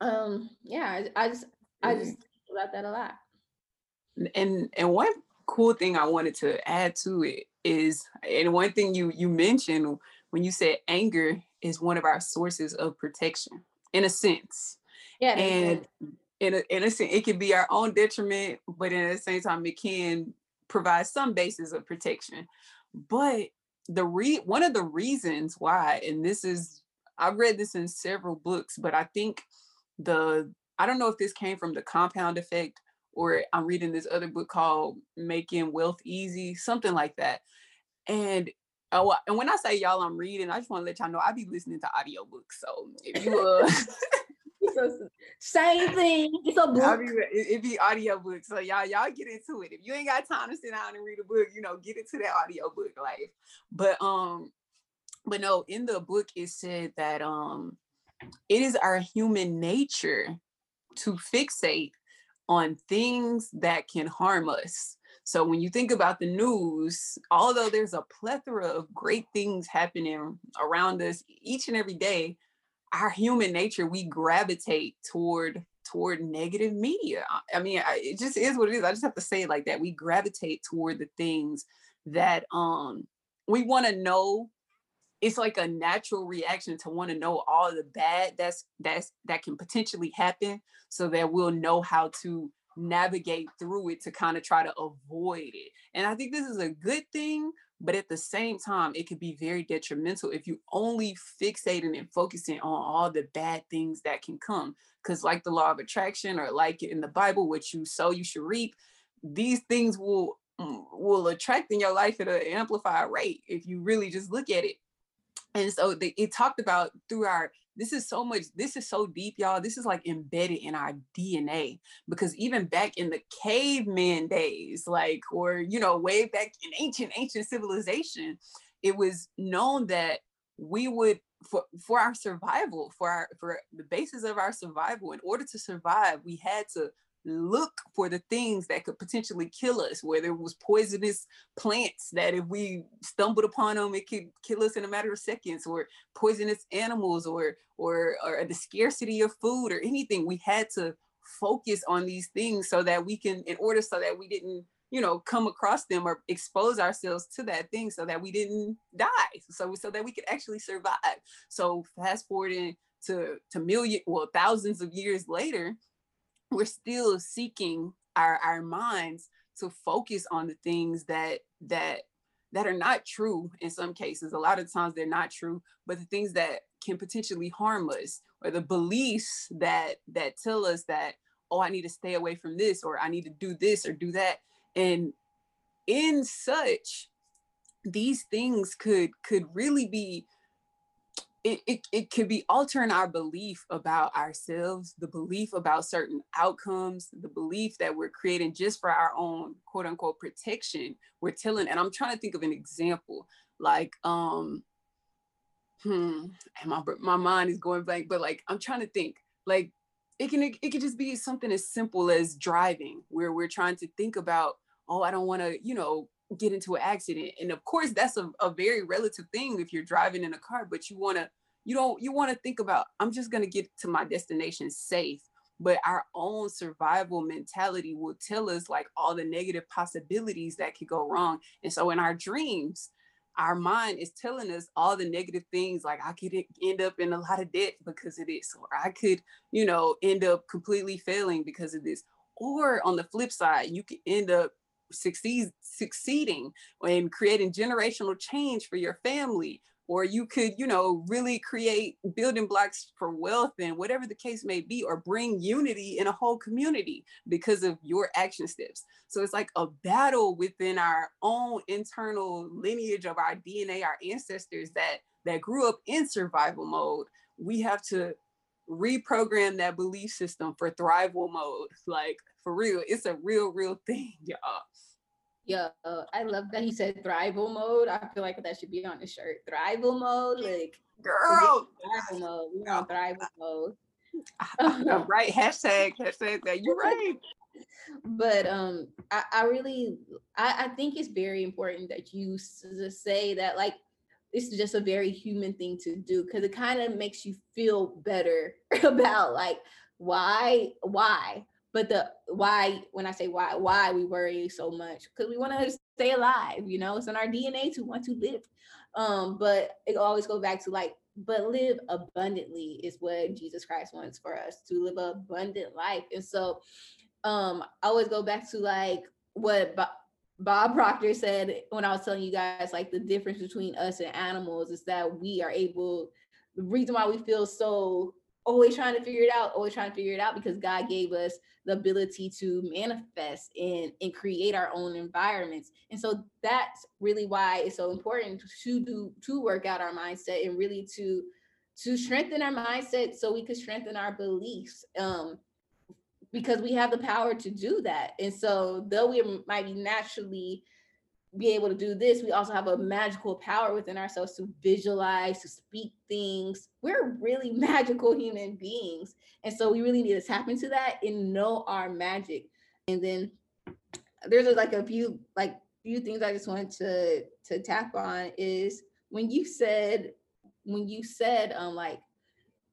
um yeah i, I just i just think about that a lot and and one cool thing i wanted to add to it is and one thing you you mentioned when you said anger is one of our sources of protection in a sense. Yeah and in a, in a sense it can be our own detriment but at the same time it can provide some basis of protection. But the re one of the reasons why and this is i've read this in several books but i think the I don't know if this came from the compound effect or I'm reading this other book called Making Wealth Easy, something like that. And oh, and when I say y'all, I'm reading, I just want to let y'all know I be listening to audiobooks. So if you uh same thing. It's a book. Be, it, it be audiobook. So y'all, y'all get into it. If you ain't got time to sit down and read a book, you know, get into that audiobook life. But um, but no, in the book it said that um it is our human nature to fixate on things that can harm us. So when you think about the news, although there's a plethora of great things happening around us each and every day, our human nature we gravitate toward toward negative media. I mean, it just is what it is. I just have to say it like that. We gravitate toward the things that um we want to know it's like a natural reaction to want to know all the bad that's that's that can potentially happen so that we'll know how to navigate through it to kind of try to avoid it. And i think this is a good thing but at the same time it could be very detrimental if you only fixating and focusing on all the bad things that can come. Because like the law of attraction or like in the bible what you sow you should reap. These things will mm, will attract in your life at an amplified rate if you really just look at it. And so the, it talked about through our this is so much this is so deep y'all this is like embedded in our dna because even back in the caveman days like or you know way back in ancient ancient civilization it was known that we would for for our survival for our for the basis of our survival in order to survive we had to look for the things that could potentially kill us whether it was poisonous plants that if we stumbled upon them it could kill us in a matter of seconds or poisonous animals or or or the scarcity of food or anything. We had to focus on these things so that we can in order so that we didn't you know come across them or expose ourselves to that thing so that we didn't die so so that we could actually survive. So fast forwarding to to million well thousands of years later we're still seeking our our minds to focus on the things that that that are not true in some cases. A lot of times they're not true but the things that can potentially harm us or the beliefs that that tell us that oh i need to stay away from this or i need to do this or do that. And in such these things could could really be it, it, it could be altering our belief about ourselves, the belief about certain outcomes, the belief that we're creating just for our own quote unquote protection. We're telling, and I'm trying to think of an example like, um, hmm, and my, my mind is going blank, but like, I'm trying to think like, it can, it, it could just be something as simple as driving where we're trying to think about, oh, I don't want to, you know, get into an accident and of course that's a, a very relative thing if you're driving in a car but you want to you don't you want to think about i'm just going to get to my destination safe. But our own survival mentality will tell us like all the negative possibilities that could go wrong and so in our dreams our mind is telling us all the negative things like i could end up in a lot of debt because of this or i could you know end up completely failing because of this or on the flip side you could end up succeed succeeding and creating generational change for your family. Or you could you know really create building blocks for wealth and whatever the case may be or bring unity in a whole community because of your action steps. So it's like a battle within our own internal lineage of our dna our ancestors that that grew up in survival mode. We have to reprogram that belief system for thrival mode like for real it's a real real thing y'all Yo, I love that he said thrival mode. I feel like that should be on the shirt. Thrival mode, like girl. Thrival mode. We're on thrival mode. right. Hashtag, hashtag that. You're right. but um, I, I really I, I think it's very important that you say that like is just a very human thing to do because it kind of makes you feel better about like why why? But the why when i say why why we worry so much because we want to stay alive you know? It's in our dna to want to live. Um but it always goes back to like but live abundantly is what jesus christ wants for us to live an abundant life. And so um i always go back to like what bob, proctor said when i was telling you guys like the difference between us and animals is that we are able the reason why we feel so always trying to figure it out, always trying to figure it out because God gave us the ability to manifest and, and create our own environments. And so that's really why it's so important to do to work out our mindset and really to to strengthen our mindset so we could strengthen our beliefs. Um, because we have the power to do that. And so though we might be naturally be able to do this, we also have a magical power within ourselves to visualize, to speak things. We're really magical human beings. And so we really need to tap into that and know our magic. And then there's like a few like few things I just wanted to to tap on is when you said when you said um like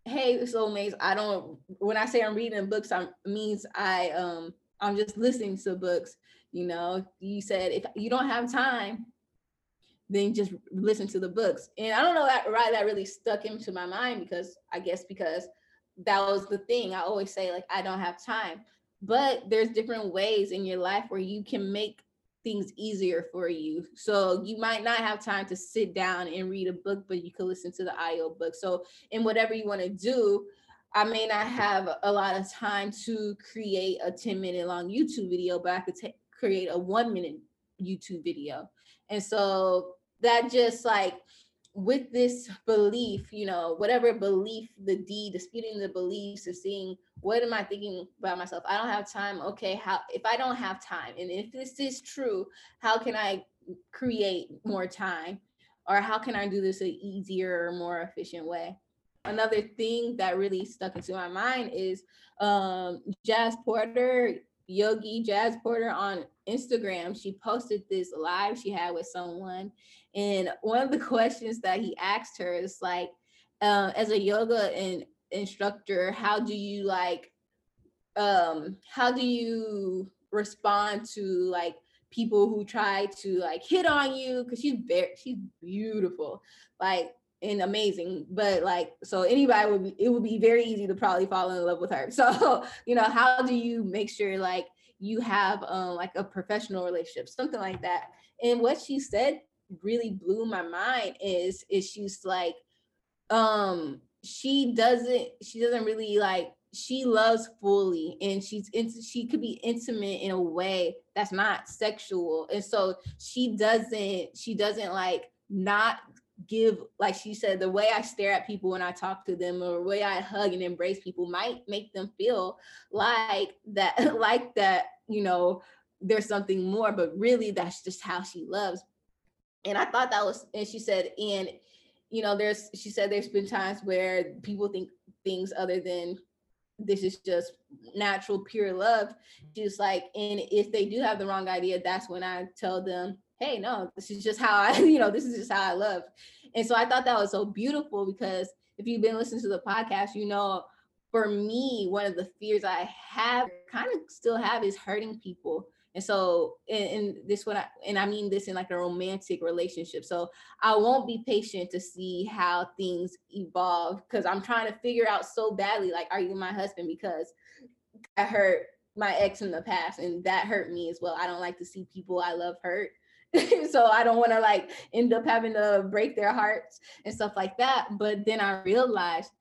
hey soulmates I don't when I say I'm reading books I means I um I'm just listening to books you know, you said if you don't have time, then just listen to the books. And I don't know that why that really stuck into my mind because I guess because that was the thing. I always say like I don't have time. But there's different ways in your life where you can make things easier for you. So you might not have time to sit down and read a book, but you can listen to the audio book. So in whatever you want to do, I may not have a lot of time to create a 10 minute long YouTube video, but I could take create a one minute YouTube video. And so that just like with this belief, you know, whatever belief, the D, disputing the beliefs and seeing what am I thinking about myself? I don't have time. Okay, how if I don't have time, and if this is true, how can I create more time? Or how can I do this an easier, more efficient way? Another thing that really stuck into my mind is um, Jazz Porter Yogi Jazz Porter on Instagram. She posted this live she had with someone. And one of the questions that he asked her is like, uh, as a yoga and instructor, how do you like, um, how do you respond to like people who try to like hit on you? Cause she's very, she's beautiful. Like and amazing but like so anybody would be it would be very easy to probably fall in love with her. So you know how do you make sure like you have um like a professional relationship something like that? And what she said really blew my mind is is she's like um she doesn't she doesn't really like she loves fully and she's into she could be intimate in a way that's not sexual and so she doesn't she doesn't like not give like she said the way i stare at people when i talk to them or the way i hug and embrace people might make them feel like that like that you know there's something more but really that's just how she loves. And i thought that was and she said and you know there's she said there's been times where people think things other than this is just natural pure love. Just like and if they do have the wrong idea that's when i tell them hey, no, this is just how I, you know, this is just how I love. And so I thought that was so beautiful because if you've been listening to the podcast, you know, for me, one of the fears I have, kind of still have, is hurting people. And so, and, this what I, and I mean this in like a romantic relationship. So I won't be patient to see how things evolve because I'm trying to figure out so badly, like, are you my husband? Because I hurt my ex in the past and that hurt me as well. I don't like to see people I love hurt. so I don't want to like end up having to break their hearts and stuff like that. But then I realized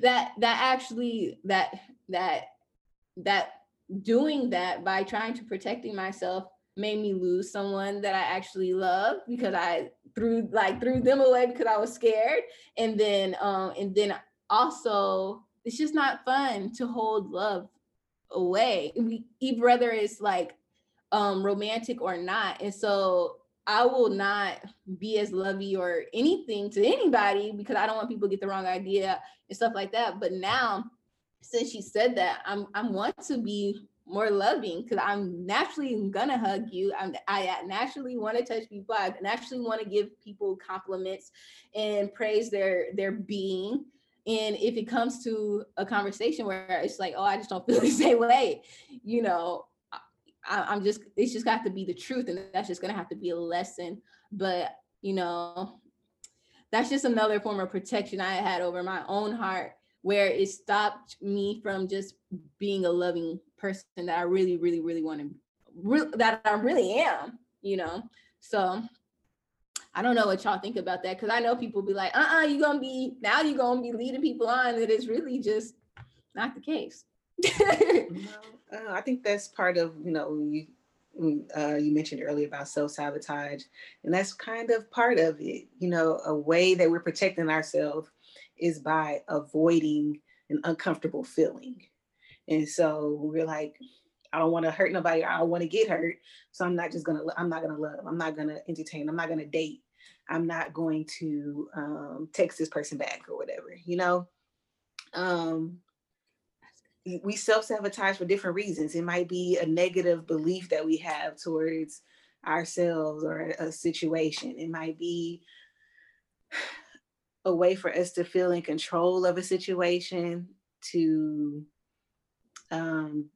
that that actually that that that doing that by trying to protecting myself made me lose someone that I actually love because I threw like threw them away because I was scared. And then um and then also it's just not fun to hold love away. We, whether it's like um, romantic or not. And so I will not be as lovey or anything to anybody because I don't want people to get the wrong idea and stuff like that. But now, since she said that, I'm I want to be more loving because I'm naturally gonna hug you. I'm, I naturally want to touch people. I naturally want to give people compliments and praise their their being. And if it comes to a conversation where it's like, oh, I just don't feel the same way, you know, I, am just it's just got to be the truth and that's just gonna have to be a lesson. But you know that's just another form of protection i had over my own heart where it stopped me from just being a loving person that i really really really want to re- that i really am you know? So i don't know what y'all think about that because i know people be like uh-uh you're gonna be now you're gonna be leading people on that is really just not the case uh, I think that's part of you know you mm, uh, you mentioned earlier about self sabotage, and that's kind of part of it. You know, a way that we're protecting ourselves is by avoiding an uncomfortable feeling, and so we're like, I don't want to hurt nobody. I don't want to get hurt, so I'm not just gonna. I'm not gonna love. I'm not gonna entertain. I'm not gonna date. I'm not going to um, text this person back or whatever. You know. Um, we self-sabotage for different reasons. It might be a negative belief that we have towards ourselves or a situation. It might be a way for us to feel in control of a situation to um,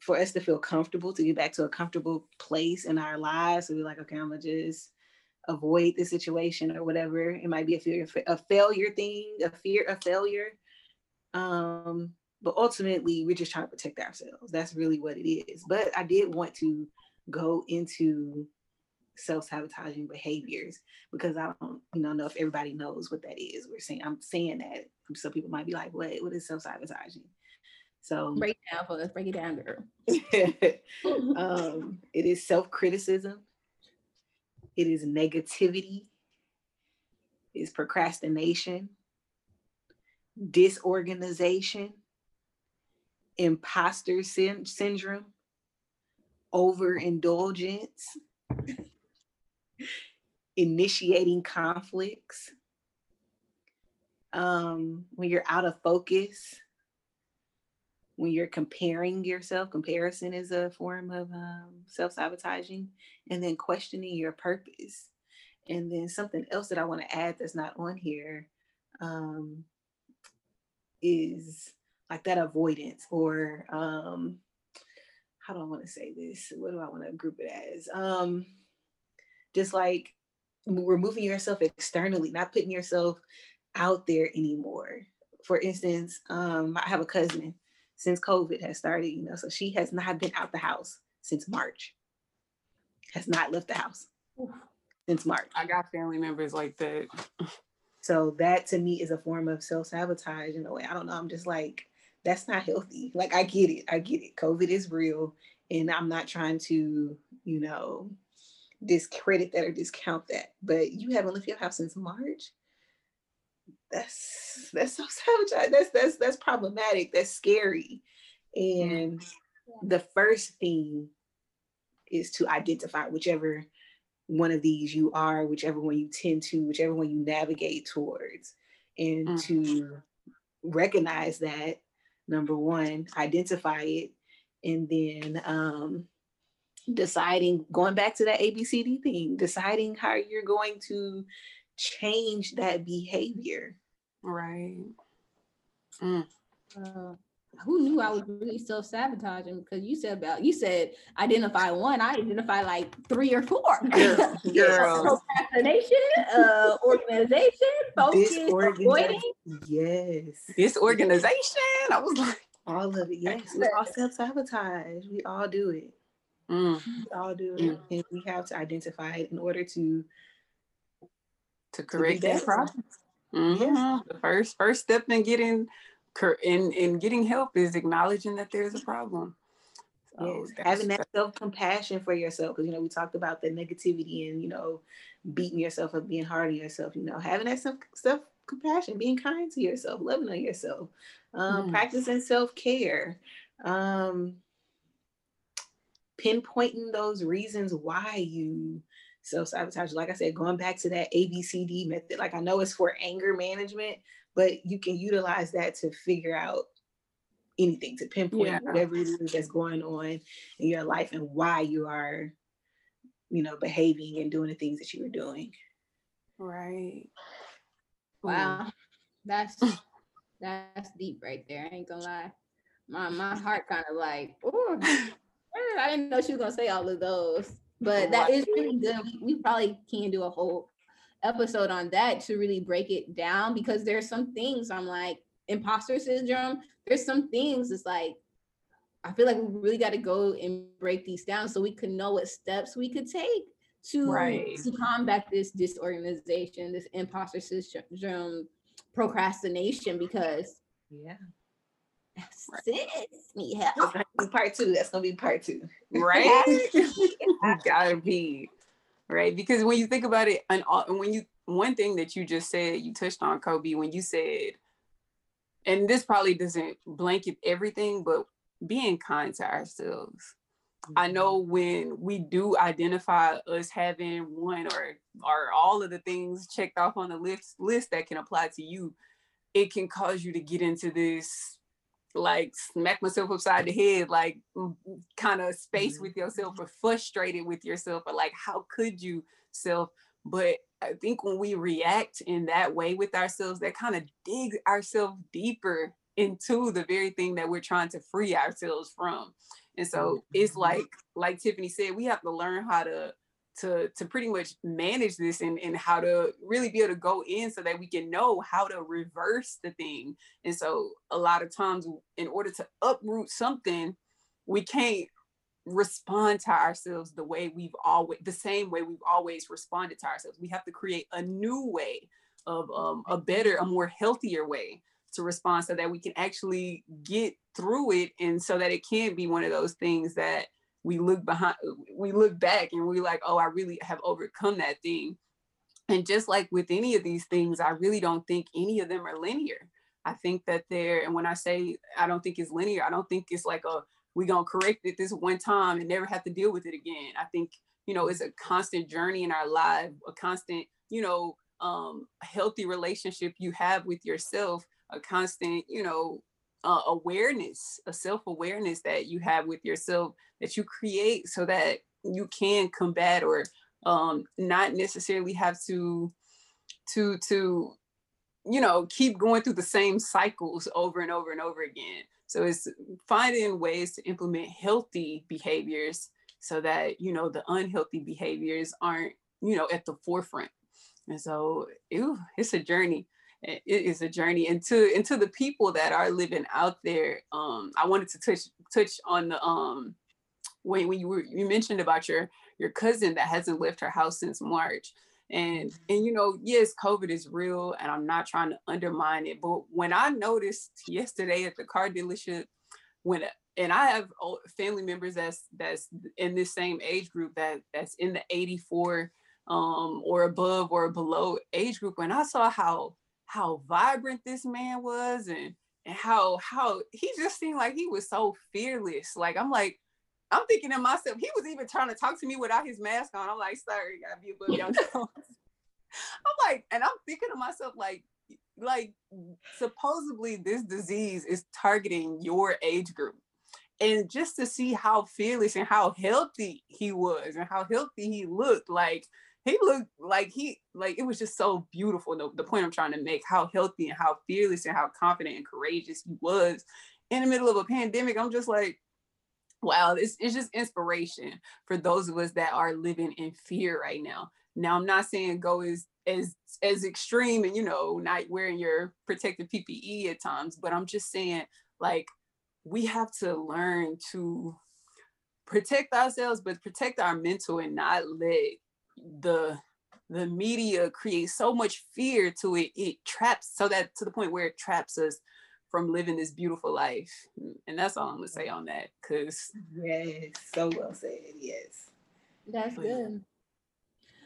for us to feel comfortable to get back to a comfortable place in our lives. So we're like okay i'm gonna just avoid the situation or whatever. It might be a fear a failure thing a fear of failure. Um but ultimately we're just trying to protect ourselves that's really what it is but i did want to go into self-sabotaging behaviors because i don't you know know if everybody knows what that is we're saying i'm saying that some people might be like what what is self-sabotaging So break it down for us. Break it down, girl. um, it is self-criticism. It is negativity. It is procrastination, disorganization, imposter sy- syndrome, overindulgence, initiating conflicts, um, when you're out of focus, when you're comparing yourself, comparison is a form of um, self sabotaging, and then questioning your purpose. And then something else that I want to add that's not on here um, is like that avoidance or um, how do I want to say this? What do I want to group it as? Um, just like removing yourself externally, not putting yourself out there anymore. For instance, um, I have a cousin since COVID has started, you know, so she has not been out the house since March, has not left the house since March. I got family members like that. So that to me is a form of self sabotage in a way. I don't know. I'm just like, that's not healthy. Like, I get it. I get it. COVID is real. And I'm not trying to, you know, discredit that or discount that. But you haven't left your house since March that's that's so sabotage. That's that's that's problematic. That's scary. And the first thing is to identify whichever one of these you are, whichever one you tend to, whichever one you navigate towards, and mm. to recognize that number one, identify it, and then um, deciding, going back to that ABCD thing, deciding how you're going to change that behavior. Right. Mm. Uh, who knew I was really self sabotaging? Because you said about you said identify one. I identify like three or four. Girl, girl. procrastination, uh, organization, focus, avoiding. Yes. Disorganization. I was like all of it. Yes, we all self sabotage. We all do it. Mm. We all do it, mm. and we have to identify it in order to to correct that problem. Mm-hmm. Yes. The first first step in getting in in getting help is acknowledging that there's a problem. So yes, having that self compassion for yourself, because you know we talked about the negativity and you know beating yourself up, being hard on yourself. You know, having that self self compassion, being kind to yourself, loving on yourself, um, mm. practicing self care, um, pinpointing those reasons why you self sabotage. Like I said, going back to that ABCD method, like I know it's for anger management, but you can utilize that to figure out anything, to pinpoint yeah. whatever it is that's going on in your life and why you are, you know, behaving and doing the things that you were doing. Right. Wow. Mm. That's that's deep right there. I ain't gonna lie. My my heart kind of like, oh, I didn't know she was gonna say all of those but that is really good. We, probably can do a whole episode on that to really break it down because there's some things I'm like imposter syndrome. There's some things it's like I feel like we really got to go and break these down so we can know what steps we could take to, right. to combat this disorganization, this imposter syndrome, procrastination. Because yeah, sis need help. Part two. That's gonna be part two. Right? gotta be right because when you think about it, and when you one thing that you just said, you touched on Kobe when you said, and this probably doesn't blanket everything, but being kind to ourselves. Mm-hmm. I know when we do identify us having one or or all of the things checked off on the list list that can apply to you, it can cause you to get into this like smack myself upside the head, like kind of space mm-hmm. with yourself or frustrated with yourself or like, how could you self? But I think when we react in that way with ourselves, that kind of digs ourselves deeper into the very thing that we're trying to free ourselves from. And so it's mm-hmm. like, like Tiffany said, we have to learn how to to to pretty much manage this and, and how to really be able to go in so that we can know how to reverse the thing. And so a lot of times in order to uproot something we can't respond to ourselves the way we've always the same way we've always responded to ourselves. We have to create a new way of um, a better a more healthier way to respond so that we can actually get through it and so that it can't be one of those things that we look behind we look back and we're like oh i really have overcome that thing. And just like with any of these things i really don't think any of them are linear. I think that they're and when i say i don't think it's linear i don't think it's like a we're gonna correct it this one time and never have to deal with it again. I think you know it's a constant journey in our life a constant you know um healthy relationship you have with yourself a constant you know uh, awareness, a self awareness that you have with yourself that you create so that you can combat or um, not necessarily have to to to you know keep going through the same cycles over and over and over again. So it's finding ways to implement healthy behaviors so that you know the unhealthy behaviors aren't you know at the forefront. And so ew, it's a journey it is a journey into into the people that are living out there um i wanted to touch touch on the um when, when you were you mentioned about your your cousin that hasn't left her house since march and mm-hmm. and you know yes covid is real and i'm not trying to undermine it but when i noticed yesterday at the car dealership when and i have family members that's that's in this same age group that that's in the 84 um or above or below age group when i saw how how vibrant this man was and and how how he just seemed like he was so fearless. Like I'm like, I'm thinking to myself, he was even trying to talk to me without his mask on. I'm like, sorry, gotta be above your nose. I'm like, and I'm thinking to myself, like, like supposedly this disease is targeting your age group. And just to see how fearless and how healthy he was and how healthy he looked, like he looked like he like it was just so beautiful. The, the point I'm trying to make, how healthy and how fearless and how confident and courageous he was in the middle of a pandemic. I'm just like, wow, it's, it's just inspiration for those of us that are living in fear right now. Now I'm not saying go as as as extreme and you know not wearing your protective PPE at times, but I'm just saying like we have to learn to protect ourselves, but protect our mental and not let the the media creates so much fear to it it traps so that to the point where it traps us from living this beautiful life. And that's all i'm gonna say on that because yes so well said yes. That's good.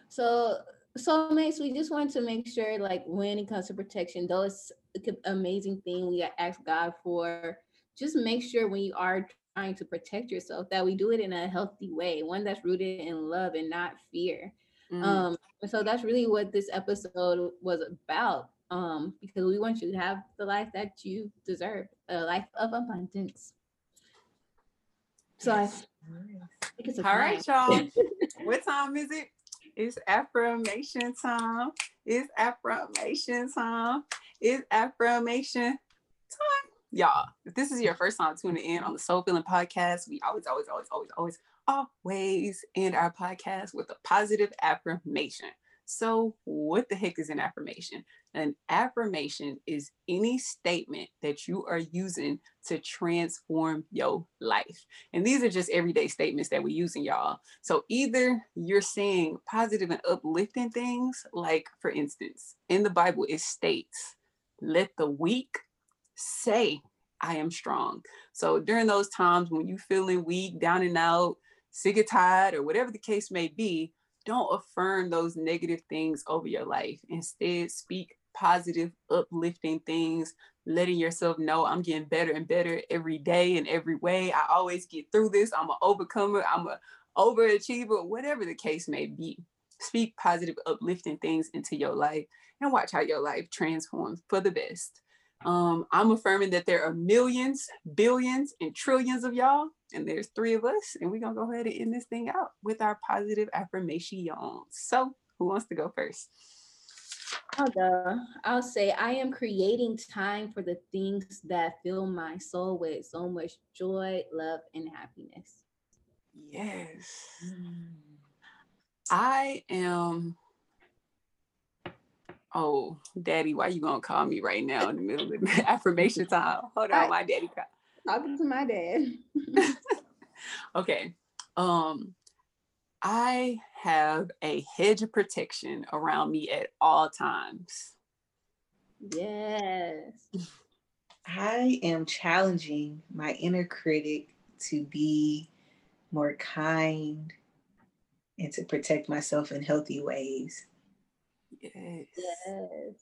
So so mates we just want to make sure like when it comes to protection though it's an amazing thing we ask god for. Just make sure when you are trying to protect yourself that we do it in a healthy way one that's rooted in love and not fear Mm. Um, so that's really what this episode was about. Um, because we want you to have the life that you deserve, a life of abundance. So I think it's all right, y'all. what time is it? It's affirmation time. It's affirmation time. It's affirmation time. Y'all, if this is your first time tuning in on the Soul Filling Podcast, we always, always, always, always, always always end our podcast with a positive affirmation. So, what the heck is an affirmation? An affirmation is any statement that you are using to transform your life. And these are just everyday statements that we're using, y'all. So, either you're saying positive and uplifting things, like for instance, in the Bible, it states, let the weak say, I am strong. So, during those times when you're feeling weak, down and out, sick tired or whatever the case may be, don't affirm those negative things over your life. Instead, speak positive, uplifting things, letting yourself know I'm getting better and better every day in every way. I always get through this. I'm an overcomer. I'm an overachiever, whatever the case may be. Speak positive, uplifting things into your life and watch how your life transforms for the best. Um, I'm affirming that there are millions, billions, and trillions of y'all, and there's three of us, and we're gonna go ahead and end this thing out with our positive affirmation. So, who wants to go first? I'll go. I'll say I am creating time for the things that fill my soul with so much joy, love, and happiness. Yes. Mm. I am Oh, daddy, why you gonna call me right now in the middle of the affirmation time? Hold on, my daddy. Talking to my dad. okay. Um, I have a hedge of protection around me at all times. Yes. I am challenging my inner critic to be more kind and to protect myself in healthy ways. Yes. Yes.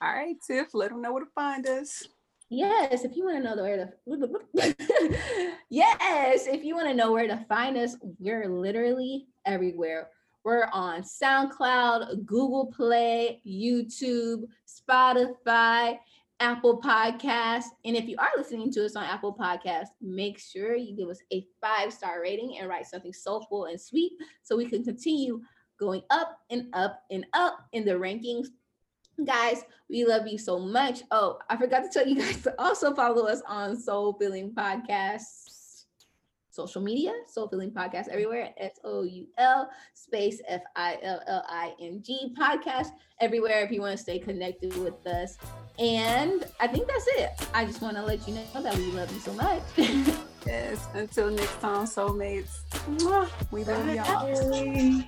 All right, Tiff, let them know where to find us. Yes, if you want to know where to Yes, if you want to know where to find us, we're literally everywhere. We're on SoundCloud, Google Play, YouTube, Spotify, Apple Podcasts. And if you are listening to us on Apple Podcasts, make sure you give us a five star rating and write something soulful and sweet so we can continue going up and up and up in the rankings. Guys, we love you so much. Oh, I forgot to tell you guys to also follow us on Soul Filling Podcasts social media, Soul Filling Podcast everywhere, S O U L space F I L L I N G podcast everywhere if you want to stay connected with us. And I think that's it. I just want to let you know that we love you so much. yes. Until next time, soulmates. We love y'all.